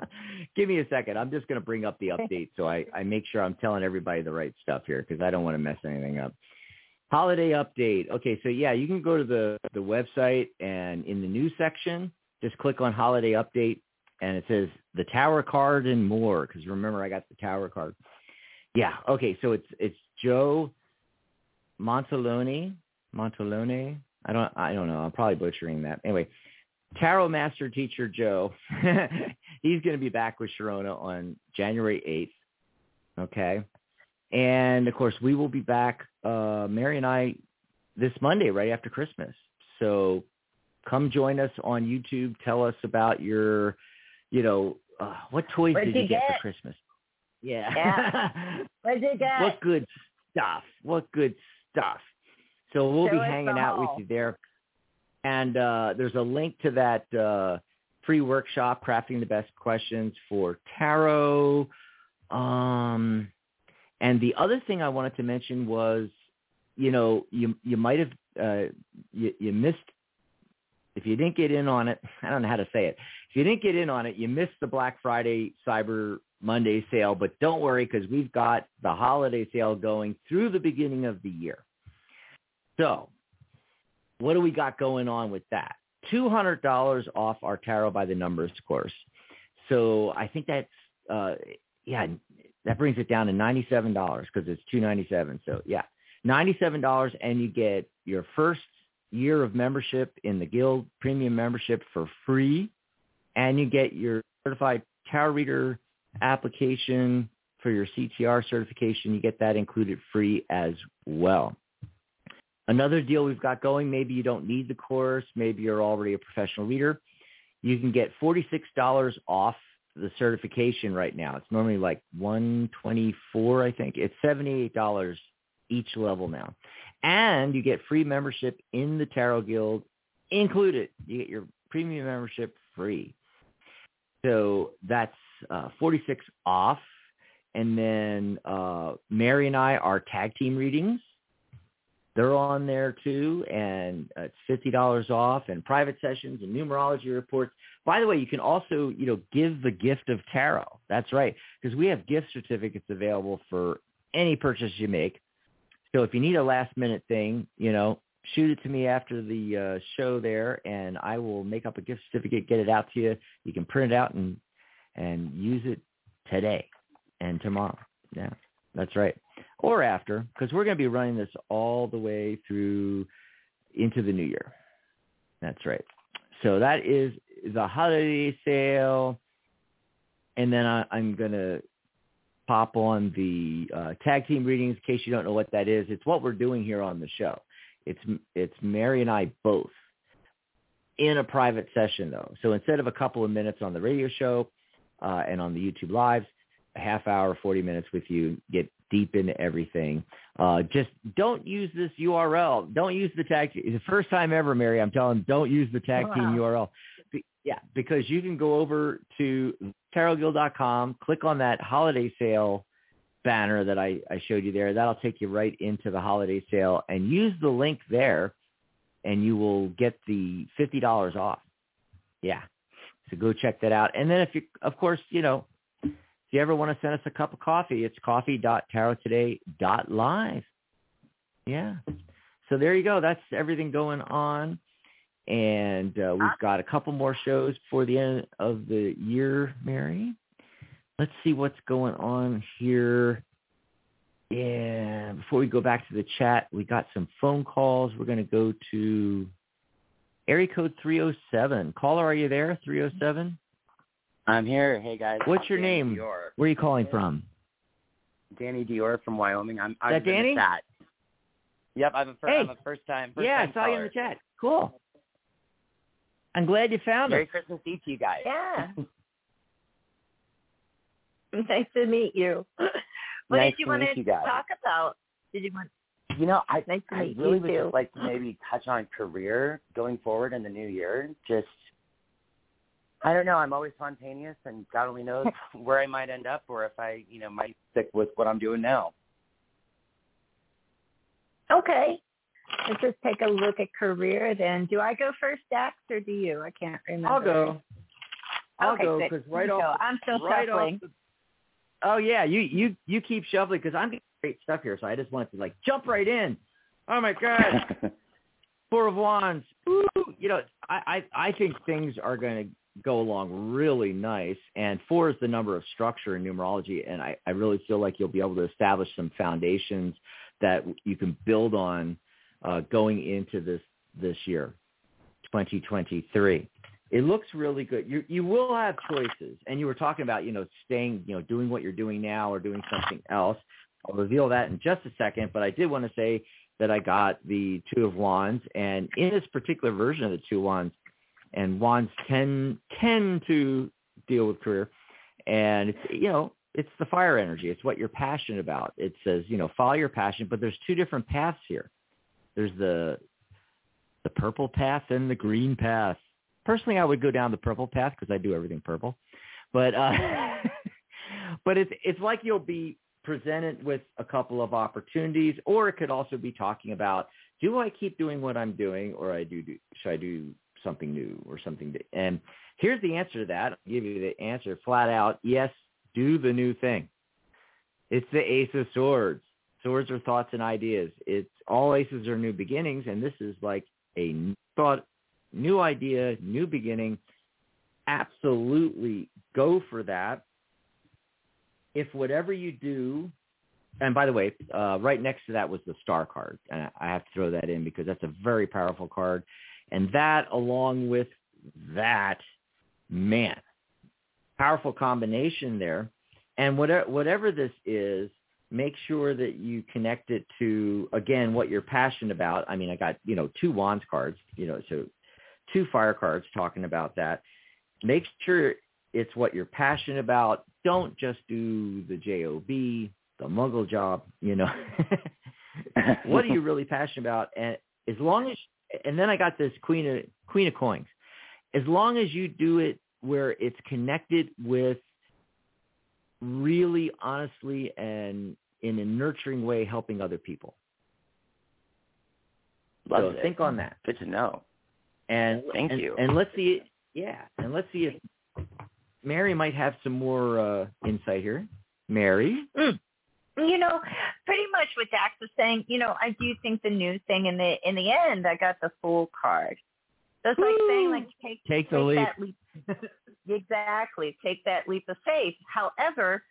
Give me a second. I'm just going to bring up the update so I I make sure I'm telling everybody the right stuff here because I don't want to mess anything up. Holiday update. Okay, so yeah, you can go to the the website and in the news section, just click on holiday update and it says the tower card and more because remember I got the tower card. Yeah. Okay. So it's it's Joe Montalone. Montalone. I don't I don't know. I'm probably butchering that. Anyway, tarot master teacher Joe. He's going to be back with Sharona on January 8th. Okay. And of course, we will be back, uh, Mary and I, this Monday, right after Christmas. So come join us on YouTube. Tell us about your, you know, uh, what toys did you, you get? get? for Christmas? Yeah. Yeah. What'd you get? what good stuff. What good stuff. So we'll Show be hanging out with you there. And uh, there's a link to that uh, free workshop, Crafting the Best Questions for Tarot. Um, and the other thing I wanted to mention was, you know, you you might have uh, you, you missed if you didn't get in on it. I don't know how to say it. If you didn't get in on it, you missed the Black Friday Cyber Monday sale. But don't worry because we've got the holiday sale going through the beginning of the year. So, what do we got going on with that? Two hundred dollars off our Tarot by the Numbers course. So I think that's uh, yeah, That brings it down to ninety-seven dollars because it's two ninety-seven. So yeah, ninety-seven dollars, and you get your first year of membership in the Guild Premium membership for free, and you get your certified tarot reader application for your CTR certification. You get that included free as well. Another deal we've got going, maybe you don't need the course, maybe you're already a professional reader. You can get $46 off the certification right now. It's normally like 124, I think. It's $78 each level now. And you get free membership in the Tarot Guild included. You get your premium membership free. So that's uh, 46 off. And then uh, Mary and I are tag team readings. They're on there too, and uh, it's fifty dollars off, and private sessions and numerology reports. By the way, you can also, you know, give the gift of tarot. That's right, because we have gift certificates available for any purchase you make. So if you need a last minute thing, you know, shoot it to me after the uh, show there, and I will make up a gift certificate, get it out to you. You can print it out and and use it today and tomorrow. Yeah, that's right or after, because we're going to be running this all the way through into the new year. That's right. So that is the holiday sale, and then I, I'm going to pop on the uh, tag team readings in case you don't know what that is. It's what we're doing here on the show. It's it's Mary and I both in a private session though. So instead of a couple of minutes on the radio show uh, and on the YouTube lives, a half hour, 40 minutes with you, get deep into everything. Uh, just don't use this URL. Don't use the tag. The first time ever, Mary. I'm telling. Them, don't use the tag wow. team URL. Be, yeah, because you can go over to tarotguild.com, click on that holiday sale banner that I, I showed you there. That'll take you right into the holiday sale, and use the link there, and you will get the fifty dollars off. Yeah, so go check that out. And then if you, of course, you know, you ever want to send us a cup of coffee, it's coffee.tarottoday.live. Yeah. So there you go. That's everything going on. And uh, we've got a couple more shows before the end of the year, Mary. Let's see what's going on here. Yeah, before we go back to the chat, we got some phone calls. We're going to go to area code 307. Caller, are you there? 307? I'm here. Hey guys. What's your Danny name? Dior. Where are you calling from? Danny Dior from Wyoming. I'm. I'm that Danny? In the chat. Yep, I'm a, fir- hey. I'm a first time. First yeah, time I saw you in caller. the chat. Cool. I'm glad you found me. Merry us. Christmas Eve to you guys. Yeah. nice to meet you. What Nice did you to want meet to you guys. talk about? Did you want? You know, I Nice to I meet really you would too. just like to maybe touch on career going forward in the new year. Just I don't know. I'm always spontaneous, and God only knows where I might end up, or if I, you know, might stick with what I'm doing now. Okay. Let's just take a look at career then. Do I go first, Dax, or do you? I can't remember. I'll go. I'll Okay, go because right off, go. I'm still right shuffling. The, oh yeah, you you you keep shuffling because I'm getting great stuff here, so I just wanted to like jump right in. Oh my god, Four of Wands. Ooh, you know, I I, I think things are going to go along really nice, and four is the number of structure in numerology, and I I really feel like you'll be able to establish some foundations that you can build on uh, going into this this year, 2023 it looks really good. You you will have choices, and you were talking about you know staying you know doing what you're doing now or doing something else. I'll reveal that in just a second, but I did want to say that I got the Two of Wands, and in this particular version of the Two of Wands, and Wands tend tend to deal with career, and it's you know it's the fire energy. It's what you're passionate about. It says you know follow your passion, but there's two different paths here. There's the the purple path and the green path personally I would go down the purple path because I do everything purple. But uh but it's it's like you'll be presented with a couple of opportunities or it could also be talking about do I keep doing what I'm doing or I do, do should I do something new or something to, and here's the answer to that. I'll give you the answer flat out. Yes, do the new thing. It's the ace of swords. Swords are thoughts and ideas. It's all aces are new beginnings and this is like a new thought new idea, new beginning. Absolutely go for that. if whatever you do, and by the way, uh, right next to that was the star card, and I have to throw that in because that's a very powerful card, and that along with that, man, powerful combination there, and whatever whatever this is, make sure that you connect it to again what you're passionate about. I mean, I got you know two wands cards, you know, so two fire cards talking about that. Make sure it's what you're passionate about. Don't just do the job, the muggle job. You know, what are you really passionate about? And as long as, and then I got this queen of queen of coins. As long as you do it where it's connected with really honestly and in a nurturing way helping other people. Love so it. think on that. Good to know. And Thank and, you. And let's see yeah, and let's see if Mary might have some more uh insight here. Mary? Mm. You know, pretty much what Dax was saying, you know, I do think the new thing in the in the end I got the fool card. So it's like saying like take Take the leap. that leap. exactly. Take that leap of faith. However,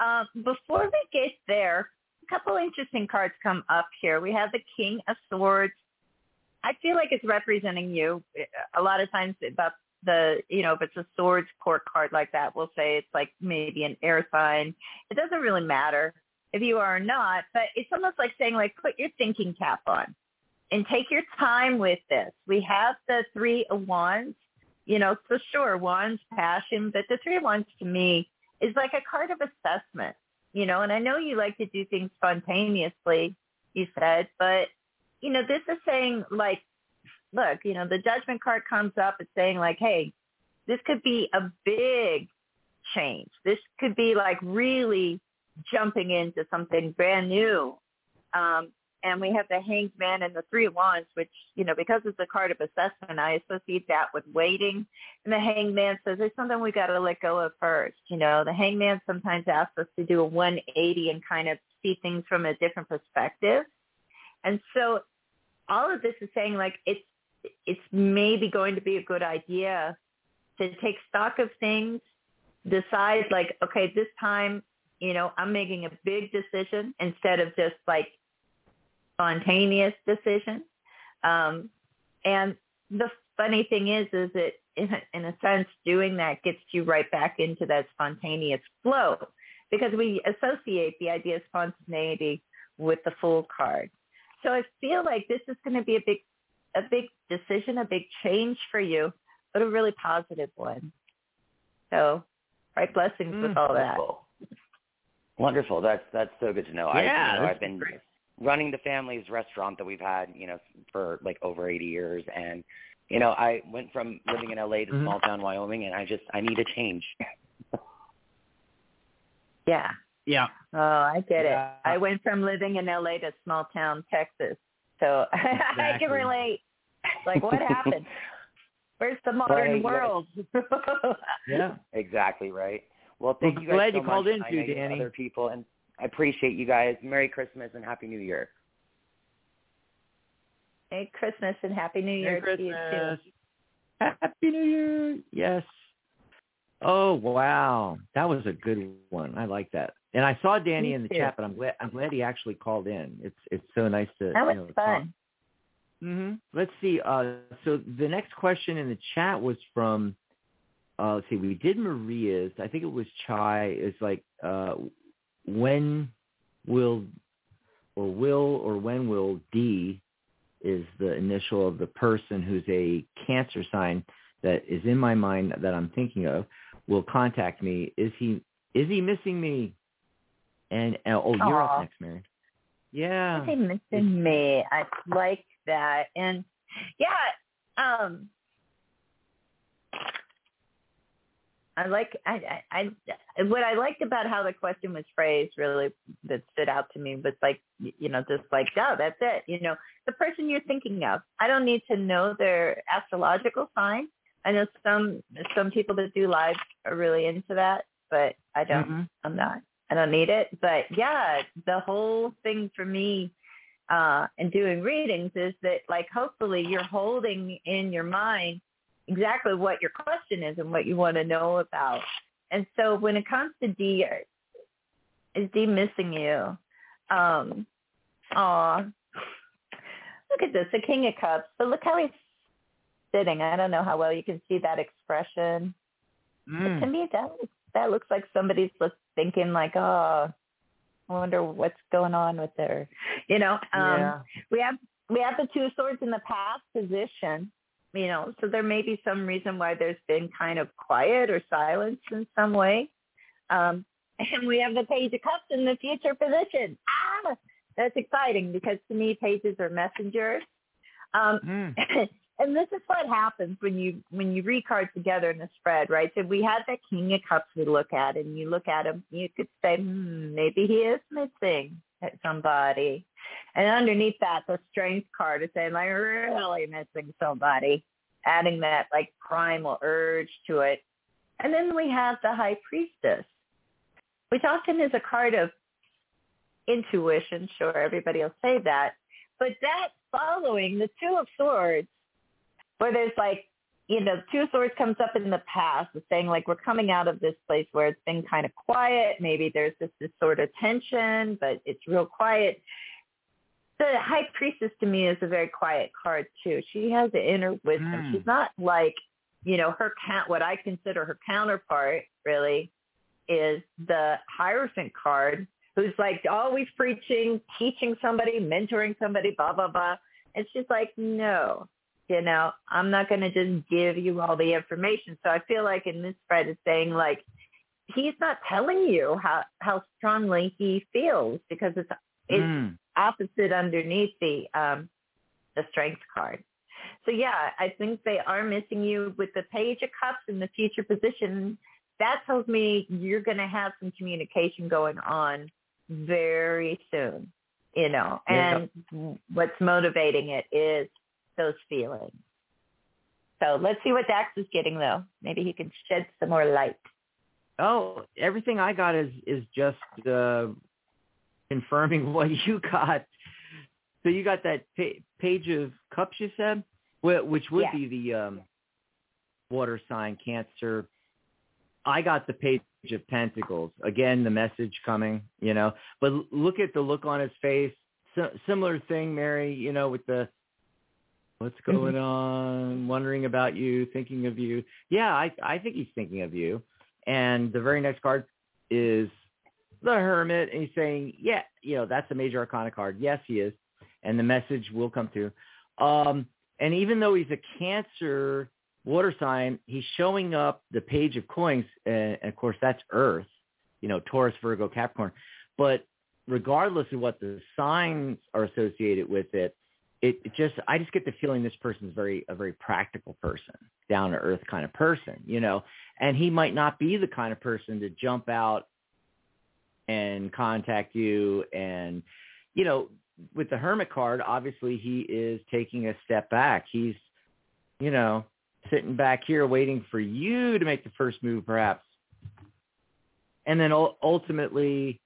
um, before we get there, a couple interesting cards come up here. We have the King of Swords. I feel like it's representing you. A lot of times about the, you know, if it's a swords court card like that, we'll say it's like maybe an air sign. It doesn't really matter if you are not, but it's almost like saying like put your thinking cap on and take your time with this. We have the three of wands, you know, so sure, wands, passion, but the three of wands to me is like a card of assessment, you know, and I know you like to do things spontaneously, you said, but, you know, this is saying like, look, you know, the judgment card comes up, it's saying like, hey, this could be a big change. This could be like really jumping into something brand new. Um, and we have the hanged man and the three of wands, which, you know, because it's a card of assessment, I associate that with waiting. And the hanged man says there's something we got to let go of first. You know, the hanged man sometimes asks us to do a 180 and kind of see things from a different perspective. And so all of this is saying like it's, it's maybe going to be a good idea to take stock of things, decide like, okay, this time, you know, I'm making a big decision instead of just like spontaneous decision. Um, and the funny thing is, is that in a, in a sense, doing that gets you right back into that spontaneous flow because we associate the idea of spontaneity with the Fool card. So I feel like this is going to be a big, a big decision, a big change for you, but a really positive one. So, right blessings with all that. Wonderful. That's that's so good to know. I, Yeah, you know, I've been great. running the family's restaurant that we've had, you know, for like over 80 years, and you know, I went from living in LA to Mhm. small town Wyoming, and I just I need a change. Yeah. Yeah. Oh, I get Yeah. it. I went from living in LA to small town Texas. So I can relate. Like what happened? Where's the modern Right, right. world? Yeah. Exactly right. Well, thank Well, you guys glad so you called much. in too, know Danny. Other people, and I appreciate you guys. Merry Christmas and Happy New Year. Merry Christmas and Happy New Year Merry to you too. Happy New Year. Yes. Oh wow, that was a good one. I like that. And I saw Danny Me in the too. chat, but I'm glad I'm glad he actually called in. It's it's so nice to That was you know, talk. fun. hmm Let's see. Uh, so the next question in the chat was from. Uh, let's see. We did Maria's. I think it was Chai. It's like, uh, when will, or will, or when will D is the initial of the person who's a Cancer sign that is in my mind that I'm thinking of will contact me. Is he is he missing me? And uh, oh, you're up next, Mary. Yeah. They missing me. I like that. And yeah, um I like I, I I what I liked about how the question was phrased really that stood out to me was like you know just like oh that's it you know the person you're thinking of I don't need to know their astrological sign I know some some people that do live are really into that but I don't Mhm. I'm not. I don't need it. But yeah, the whole thing for me uh in doing readings is that like hopefully you're holding in your mind exactly what your question is and what you want to know about. And so when it comes to D is D missing you? Um, aw. Look at this, the King of Cups. But look how he's sitting. I don't know how well you can see that expression. Mm. To me, that that looks like somebody's just thinking like, oh, I wonder what's going on with their, you know. Um, yeah. We have we have the two swords in the past position, you know, so there may be some reason why there's been kind of quiet or silence in some way. Um, and we have the page of cups in the future position. Ah, that's exciting because to me, pages are messengers. Um, Mm. and this is what happens when you when you read cards together in a spread, right? So we had that King of Cups we look at, and you look at him, you could say, hmm, maybe he is missing somebody. And underneath that, the Strength card is saying, like, really missing somebody, adding that like primal urge to it. And then we have the High Priestess, which often is a card of intuition. Sure, everybody will say that, but that following the Two of Swords where there's like, you know, two swords comes up in the past, saying like we're coming out of this place where it's been kind of quiet. Maybe there's just this sort of tension, but it's real quiet. The high priestess to me is a very quiet card too. She has the inner wisdom. Mm. She's not like, you know, her count. What I consider her counterpart really is the Hierophant card, who's like always preaching, teaching somebody, mentoring somebody, blah blah blah. And she's like, no, you know, I'm not going to just give you all the information. So I feel like in this spread it's saying like, he's not telling you how, how strongly he feels because it's, it's Mm. opposite underneath the, um, the strength card. So yeah, I think they are missing you with the page of cups in the future position. That tells me you're going to have some communication going on very soon, you know, Yeah. and what's motivating it is those feelings. So let's see what Dax is getting though. Maybe he can shed some more light. Oh, everything I got is is just uh, confirming what you got. So you got that pa- page of cups you said, Wh- which would Yeah. be the um, water sign Cancer. I got the page of pentacles. Again, the message coming, you know. But l- look at the look on his face. S- similar thing, Mary. You know, with the what's going on, wondering about you, thinking of you. Yeah, I I think he's thinking of you. And the very next card is the Hermit, and he's saying, yeah, you know, that's a major arcana card. Yes, he is, and the message will come through. Um, and even though he's a Cancer water sign, he's showing up the Page of Coins, and, and of course that's Earth, you know, Taurus, Virgo, Capricorn. But regardless of what the signs are associated with it, it, it just I just get the feeling this person's very a very practical person, down to earth kind of person, you know. And he might not be the kind of person to jump out and contact you and you know, with the hermit card, obviously he is taking a step back. He's you know, sitting back here waiting for you to make the first move perhaps. And then ultimately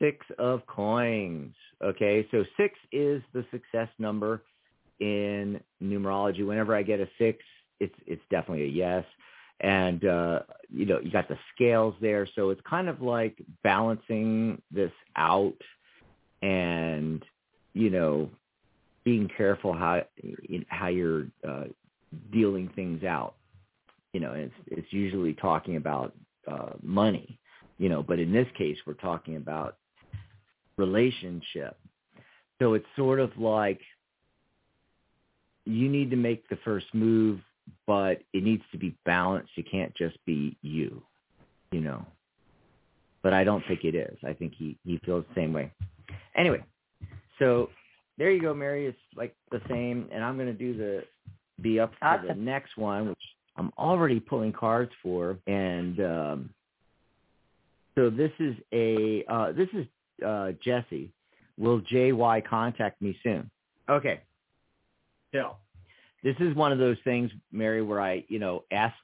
six of coins. Okay, so six is the success number in numerology. Whenever I get a six, it's it's definitely a yes. And uh, you know, you got the scales there, so it's kind of like balancing this out, and you know, being careful how how you're uh, dealing things out. You know, it's it's usually talking about uh, money, you know, but in this case, we're talking about relationship. So it's sort of like you need to make the first move, but it needs to be balanced. You can't just be you, you know. But I don't think it is. I think he he feels the same way. Anyway, so there you go, Mary. It's like the same, and I'm going to do the be up for the next one, which I'm already pulling cards for, and um, so this is a uh, this is uh, Jesse. Will JY contact me soon? Okay. So this is one of those things, Mary, where I, you know, ask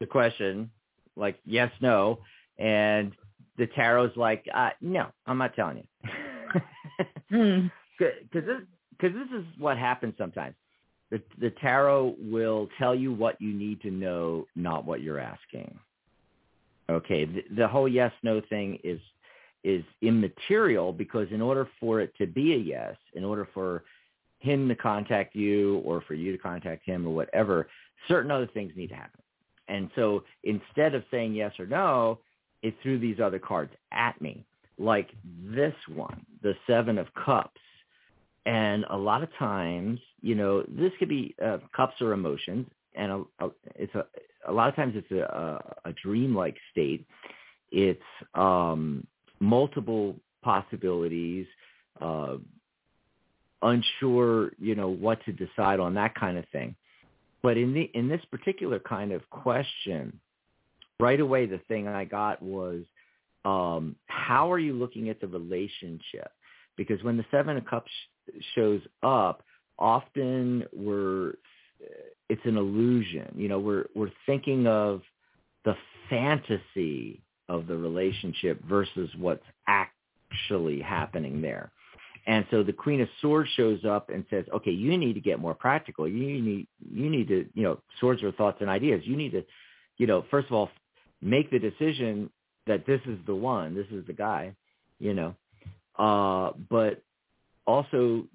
the question like yes, no, and the tarot's like, uh, no, I'm not telling you. Hmm. Because this, cause this is what happens sometimes. The, the tarot will tell you what you need to know, not what you're asking. Okay, the, the whole yes no thing is is immaterial because in order for it to be a yes, in order for him to contact you or for you to contact him or whatever, certain other things need to happen. And so instead of saying yes or no, it threw these other cards at me, like this one, the Seven of Cups. And a lot of times, you know, this could be uh, cups or emotions, and a, a, it's a a lot of times it's a, a, a dream-like state. It's um, multiple possibilities, uh, unsure, you know, what to decide on that kind of thing. But in the in this particular kind of question, right away the thing I got was, um, how are you looking at the relationship? Because when the Seven of Cups sh- shows up, often we're it's an illusion. You know, we're we're thinking of the fantasy of the relationship versus what's actually happening there. And so the Queen of Swords shows up and says, "Okay, you need to get more practical. You need you need to, you know, swords are thoughts and ideas. You need to, you know, first of all, make the decision that this is the one, this is the guy, you know. Uh, but also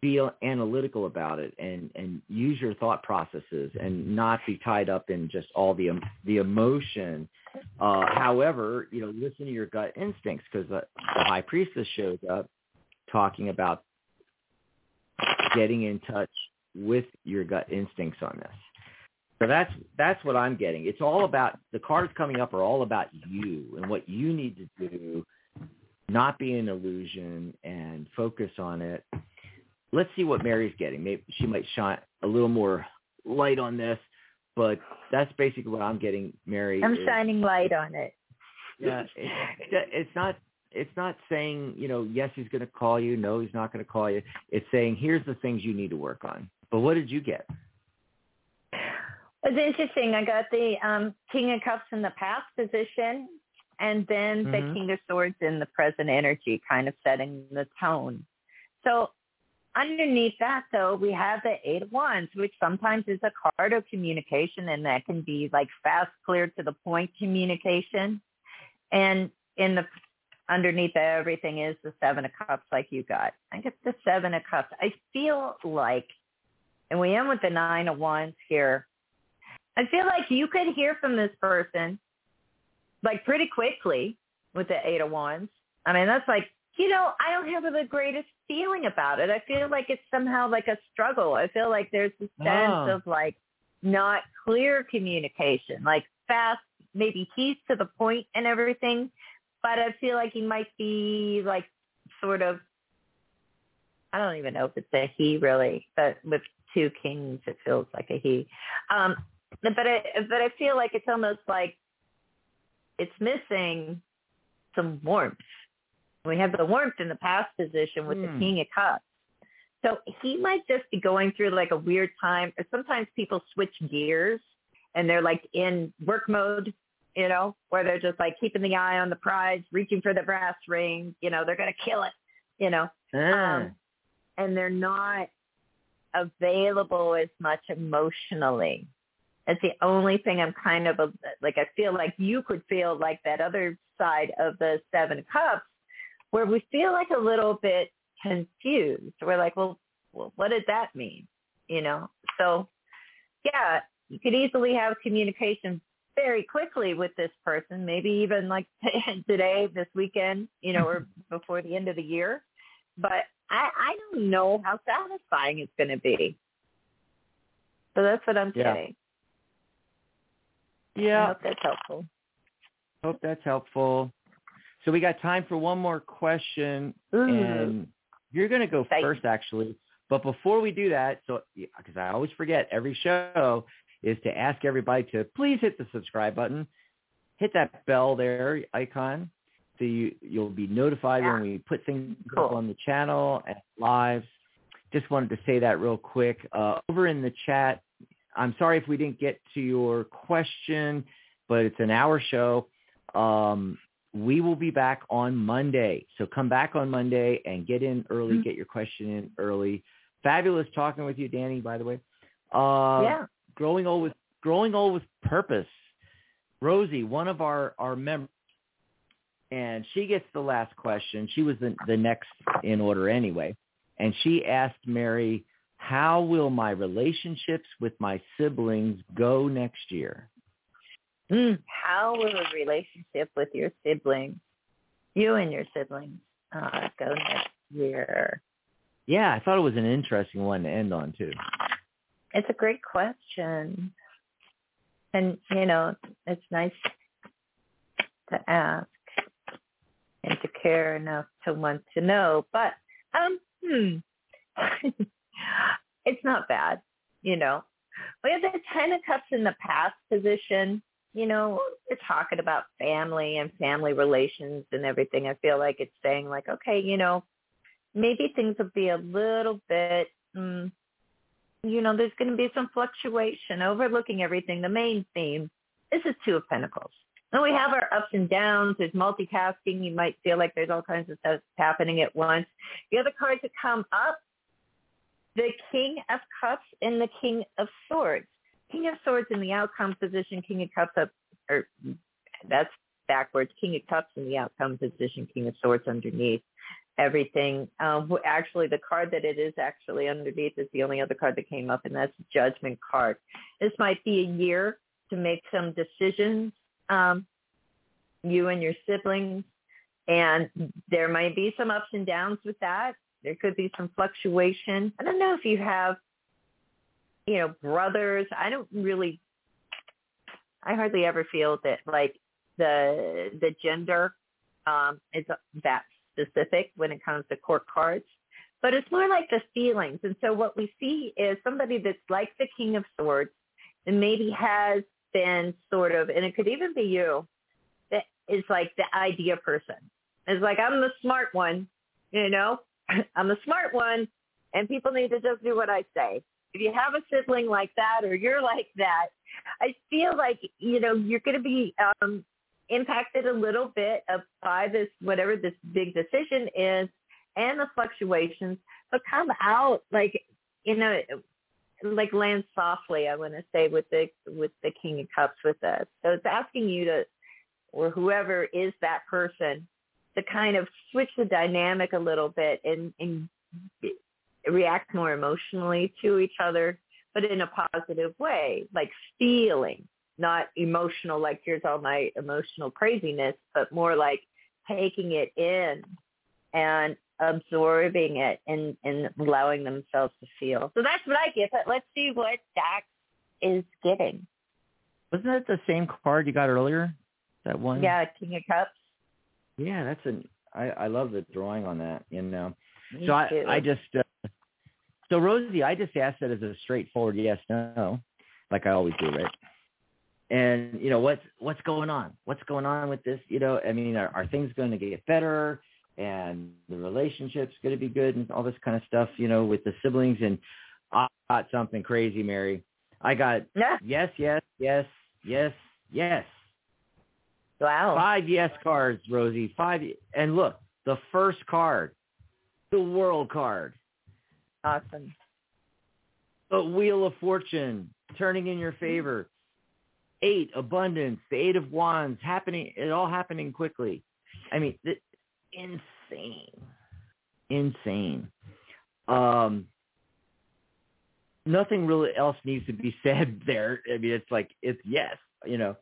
be analytical about it and and use your thought processes and not be tied up in just all the the emotion uh however you know listen to your gut instincts because the, the high priestess shows up talking about getting in touch with your gut instincts on this. So that's that's what i'm getting. It's all about the cards coming up are all about you and what you need to do not be an illusion and focus on it. Let's see what Mary's getting. Maybe she might shine a little more light on this, but that's basically what I'm getting. Mary, I'm is, shining light on it. Yeah, it, it's not. It's not saying you know yes he's going to call you, no he's not going to call you. It's saying here's the things you need to work on. But what did you get? It's interesting. I got the um, King of Cups in the past position, and then Mhm. the King of Swords in the present energy, kind of setting the tone. So underneath that, though, we have the Eight of Wands, which sometimes is a card of communication, and that can be like fast, clear to the point communication. And in the underneath everything is the Seven of Cups, like you got. I get the Seven of Cups. I feel like, and we end with the Nine of Wands here. I feel like you could hear from this person like pretty quickly with the Eight of Wands. I mean, that's like, you know, I don't have the greatest feeling about it. I feel like it's somehow like a struggle. I feel like there's a sense Oh. of like not clear communication, like fast, maybe he's to the point and everything. But I feel like he might be like sort of, I don't even know if it's a he really, but with two kings, it feels like a he. Um, but I, but I feel like it's almost like it's missing some warmth. We have the warmth in the past position with Hmm. the King of Cups. So he might just be going through like a weird time. Sometimes people switch gears and they're like in work mode, you know, where they're just like keeping the eye on the prize, reaching for the brass ring. You know, they're going to kill it, you know, Ah, um, and they're not available as much emotionally. That's the only thing I'm kind of a, like. I feel like you could feel like that other side of the Seven Cups, where we feel like a little bit confused. We're like, well, well what did that mean? You know. So, yeah, you could easily have communication very quickly with this person. Maybe even like today, this weekend, you know, or mm-hmm. before the end of the year. But I, I don't know how satisfying it's going to be. So that's what I'm Yeah. saying. I hope that's helpful. Hope that's helpful. So we got time for one more question, Ooh. and you're going to go Exciting. first, actually. But before we do that, so because I always forget, every show is to ask everybody to please hit the subscribe button, hit that bell there icon, so you you'll be notified when we put things up on the channel and lives. Just wanted to say that real quick. Uh, over in the chat, I'm sorry if we didn't get to your question, but it's an hour show. Um, we will be back on Monday. So come back on Monday and get in early, Mhm. get your question in early. Fabulous talking with you, Danny, by the way. Uh, yeah. Growing old with growing old with purpose. Rosie, one of our our members, and she gets the last question. She was the the next in order anyway, and she asked Mary, "How will my relationships with my siblings go next year?" Mm, how will a relationship with your siblings, you and your siblings, uh, go next year? Yeah, I thought it was an interesting one to end on too. It's a great question. And, you know, it's nice to ask and to care enough to want to know. But, um, hmm, it's not bad, you know. We have the Ten of Cups in the past position. You know, we're talking about family and family relations and everything. I feel like it's saying like, okay, you know, maybe things will be a little bit, mm, you know, there's going to be some fluctuation, overlooking everything. The main theme is the Two of Pentacles. And we have our ups and downs. There's multitasking. You might feel like there's all kinds of stuff happening at once. The other cards that come up, the King of Cups and the King of Swords. King of Swords in the outcome position, King of Cups up, or that's backwards. King of Cups in the outcome position, King of Swords underneath everything. Um, actually, the card that it is actually underneath is the only other card that came up, and that's Judgment card. This might be a year to make some decisions, um, you and your siblings, and there might be some ups and downs with that. There could be some fluctuation. I don't know if you have, you know, brothers. I don't really. I hardly ever feel that like the the gender um, is that specific when it comes to court cards, but it's more like the feelings. And so what we see is somebody that's like the King of Swords and maybe has been sort of, and it could even be you, that is like the idea person. It's like, I'm the smart one, you know, I'm the smart one and people need to just do what I say. If you have a sibling like that or you're like that, I feel like, you know, you're going to be um, impacted a little bit by this whatever this big decision is and the fluctuations, but come out like you know like land softly. I want to say with the with the King of Cups with us. So it's asking you to or whoever is that person to kind of switch the dynamic a little bit and, and react more emotionally to each other, but in a positive way, like feeling not emotional like here's all my emotional craziness, but more like taking it in and absorbing it and, and allowing themselves to feel. So that's what I get. But let's see what Dax is getting. Wasn't that the same card you got earlier? That one? Yeah, King of Cups. Yeah, that's an. I I love the drawing on that. You know, Me so I too. I just. Uh, so Rosie, I just asked that as a straightforward yes no, like I always do, right? and you know what's what's going on? What's going on with this? You know i mean are, are things going to get better? And the relationship's going to be good and all this kind of stuff you know with the siblings. And i got something crazy mary. I got Yeah. yes yes yes yes yes. Wow. five yes cards rosie. Five and look the first card the world card Awesome. the wheel of fortune turning in your favor. Eight abundance. The eight of wands happening it all happening quickly. I mean th- insane. Insane. Um nothing really else needs to be said there. I mean it's like it's yes you know.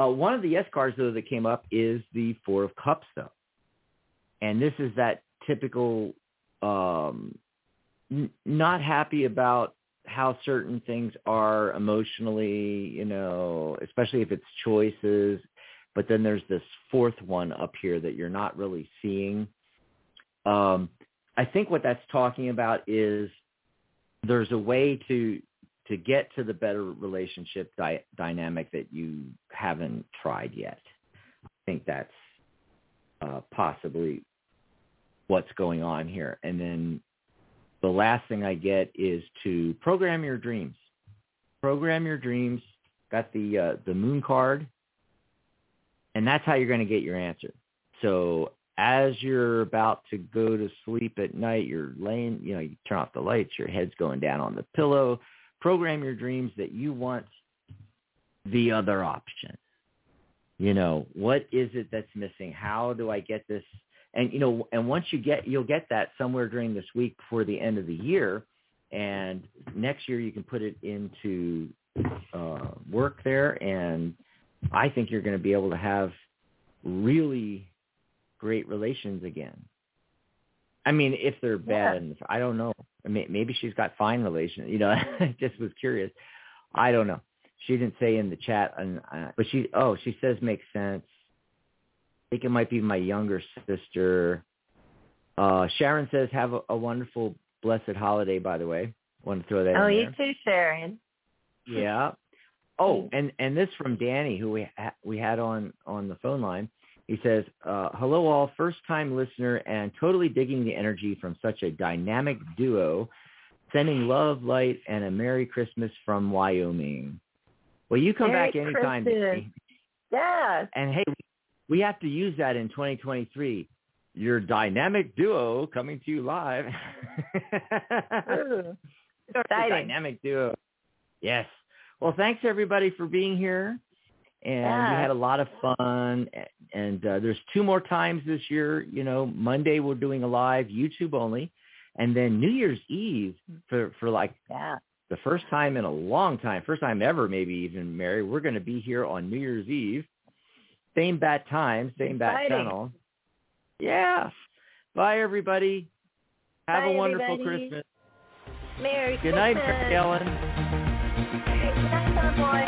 Uh one of the yes cards though that came up is the four of cups though. And this is that typical um not happy about how certain things are emotionally, you know, especially if it's choices. But then there's this fourth one up here that you're not really seeing. Um, I think what that's talking about is there's a way to to get to the better relationship di- dynamic that you haven't tried yet. I think that's uh, possibly what's going on here. And then the last thing I get is to program your dreams. Program your dreams. Got the uh, the moon card, and that's how you're going to get your answer. So as you're about to go to sleep at night, you're laying, you know, you turn off the lights, your head's going down on the pillow. Program your dreams that you want the other option. you know, what is it that's missing? How do I get this? And you know, and once you get, you'll get that somewhere during this week before the end of the year, and next year you can put it into uh, work there, and I think you're going to be able to have really great relations again. I mean, if they're bad, Yeah. and I don't know. I mean, maybe she's got fine relations. You know, I just was curious. I don't know. She didn't say in the chat, and uh, but she oh she says makes sense. I think it might be my younger sister. Uh, Sharon says have a, a wonderful blessed holiday. By the way, want to throw that Oh, you there. too, Sharon. Yeah. Oh, and and this from Danny, who we ha- we had on on the phone line. He says, uh, "Hello, all, first time listener, and totally digging the energy from such a dynamic duo. Sending love, light, and a Merry Christmas from Wyoming. Well, you come Merry back anytime. Yes. And hey, we have to use that in 2023. Your dynamic duo coming to you live. Exciting. dynamic duo. Yes. Well, thanks everybody for being here. And Yeah. we had a lot of fun. And uh, there's two more times this year. You know, Monday we're doing a live YouTube only, and then New Year's Eve for for like Yeah. the first time in a long time, first time ever, maybe even Mary. We're going to be here on New Year's Eve, same bat time, same bat Exciting. channel. Yeah. Bye, everybody. Have Bye, a wonderful everybody. Christmas. Merry Good Christmas. night, Mary Ellen. That's boy.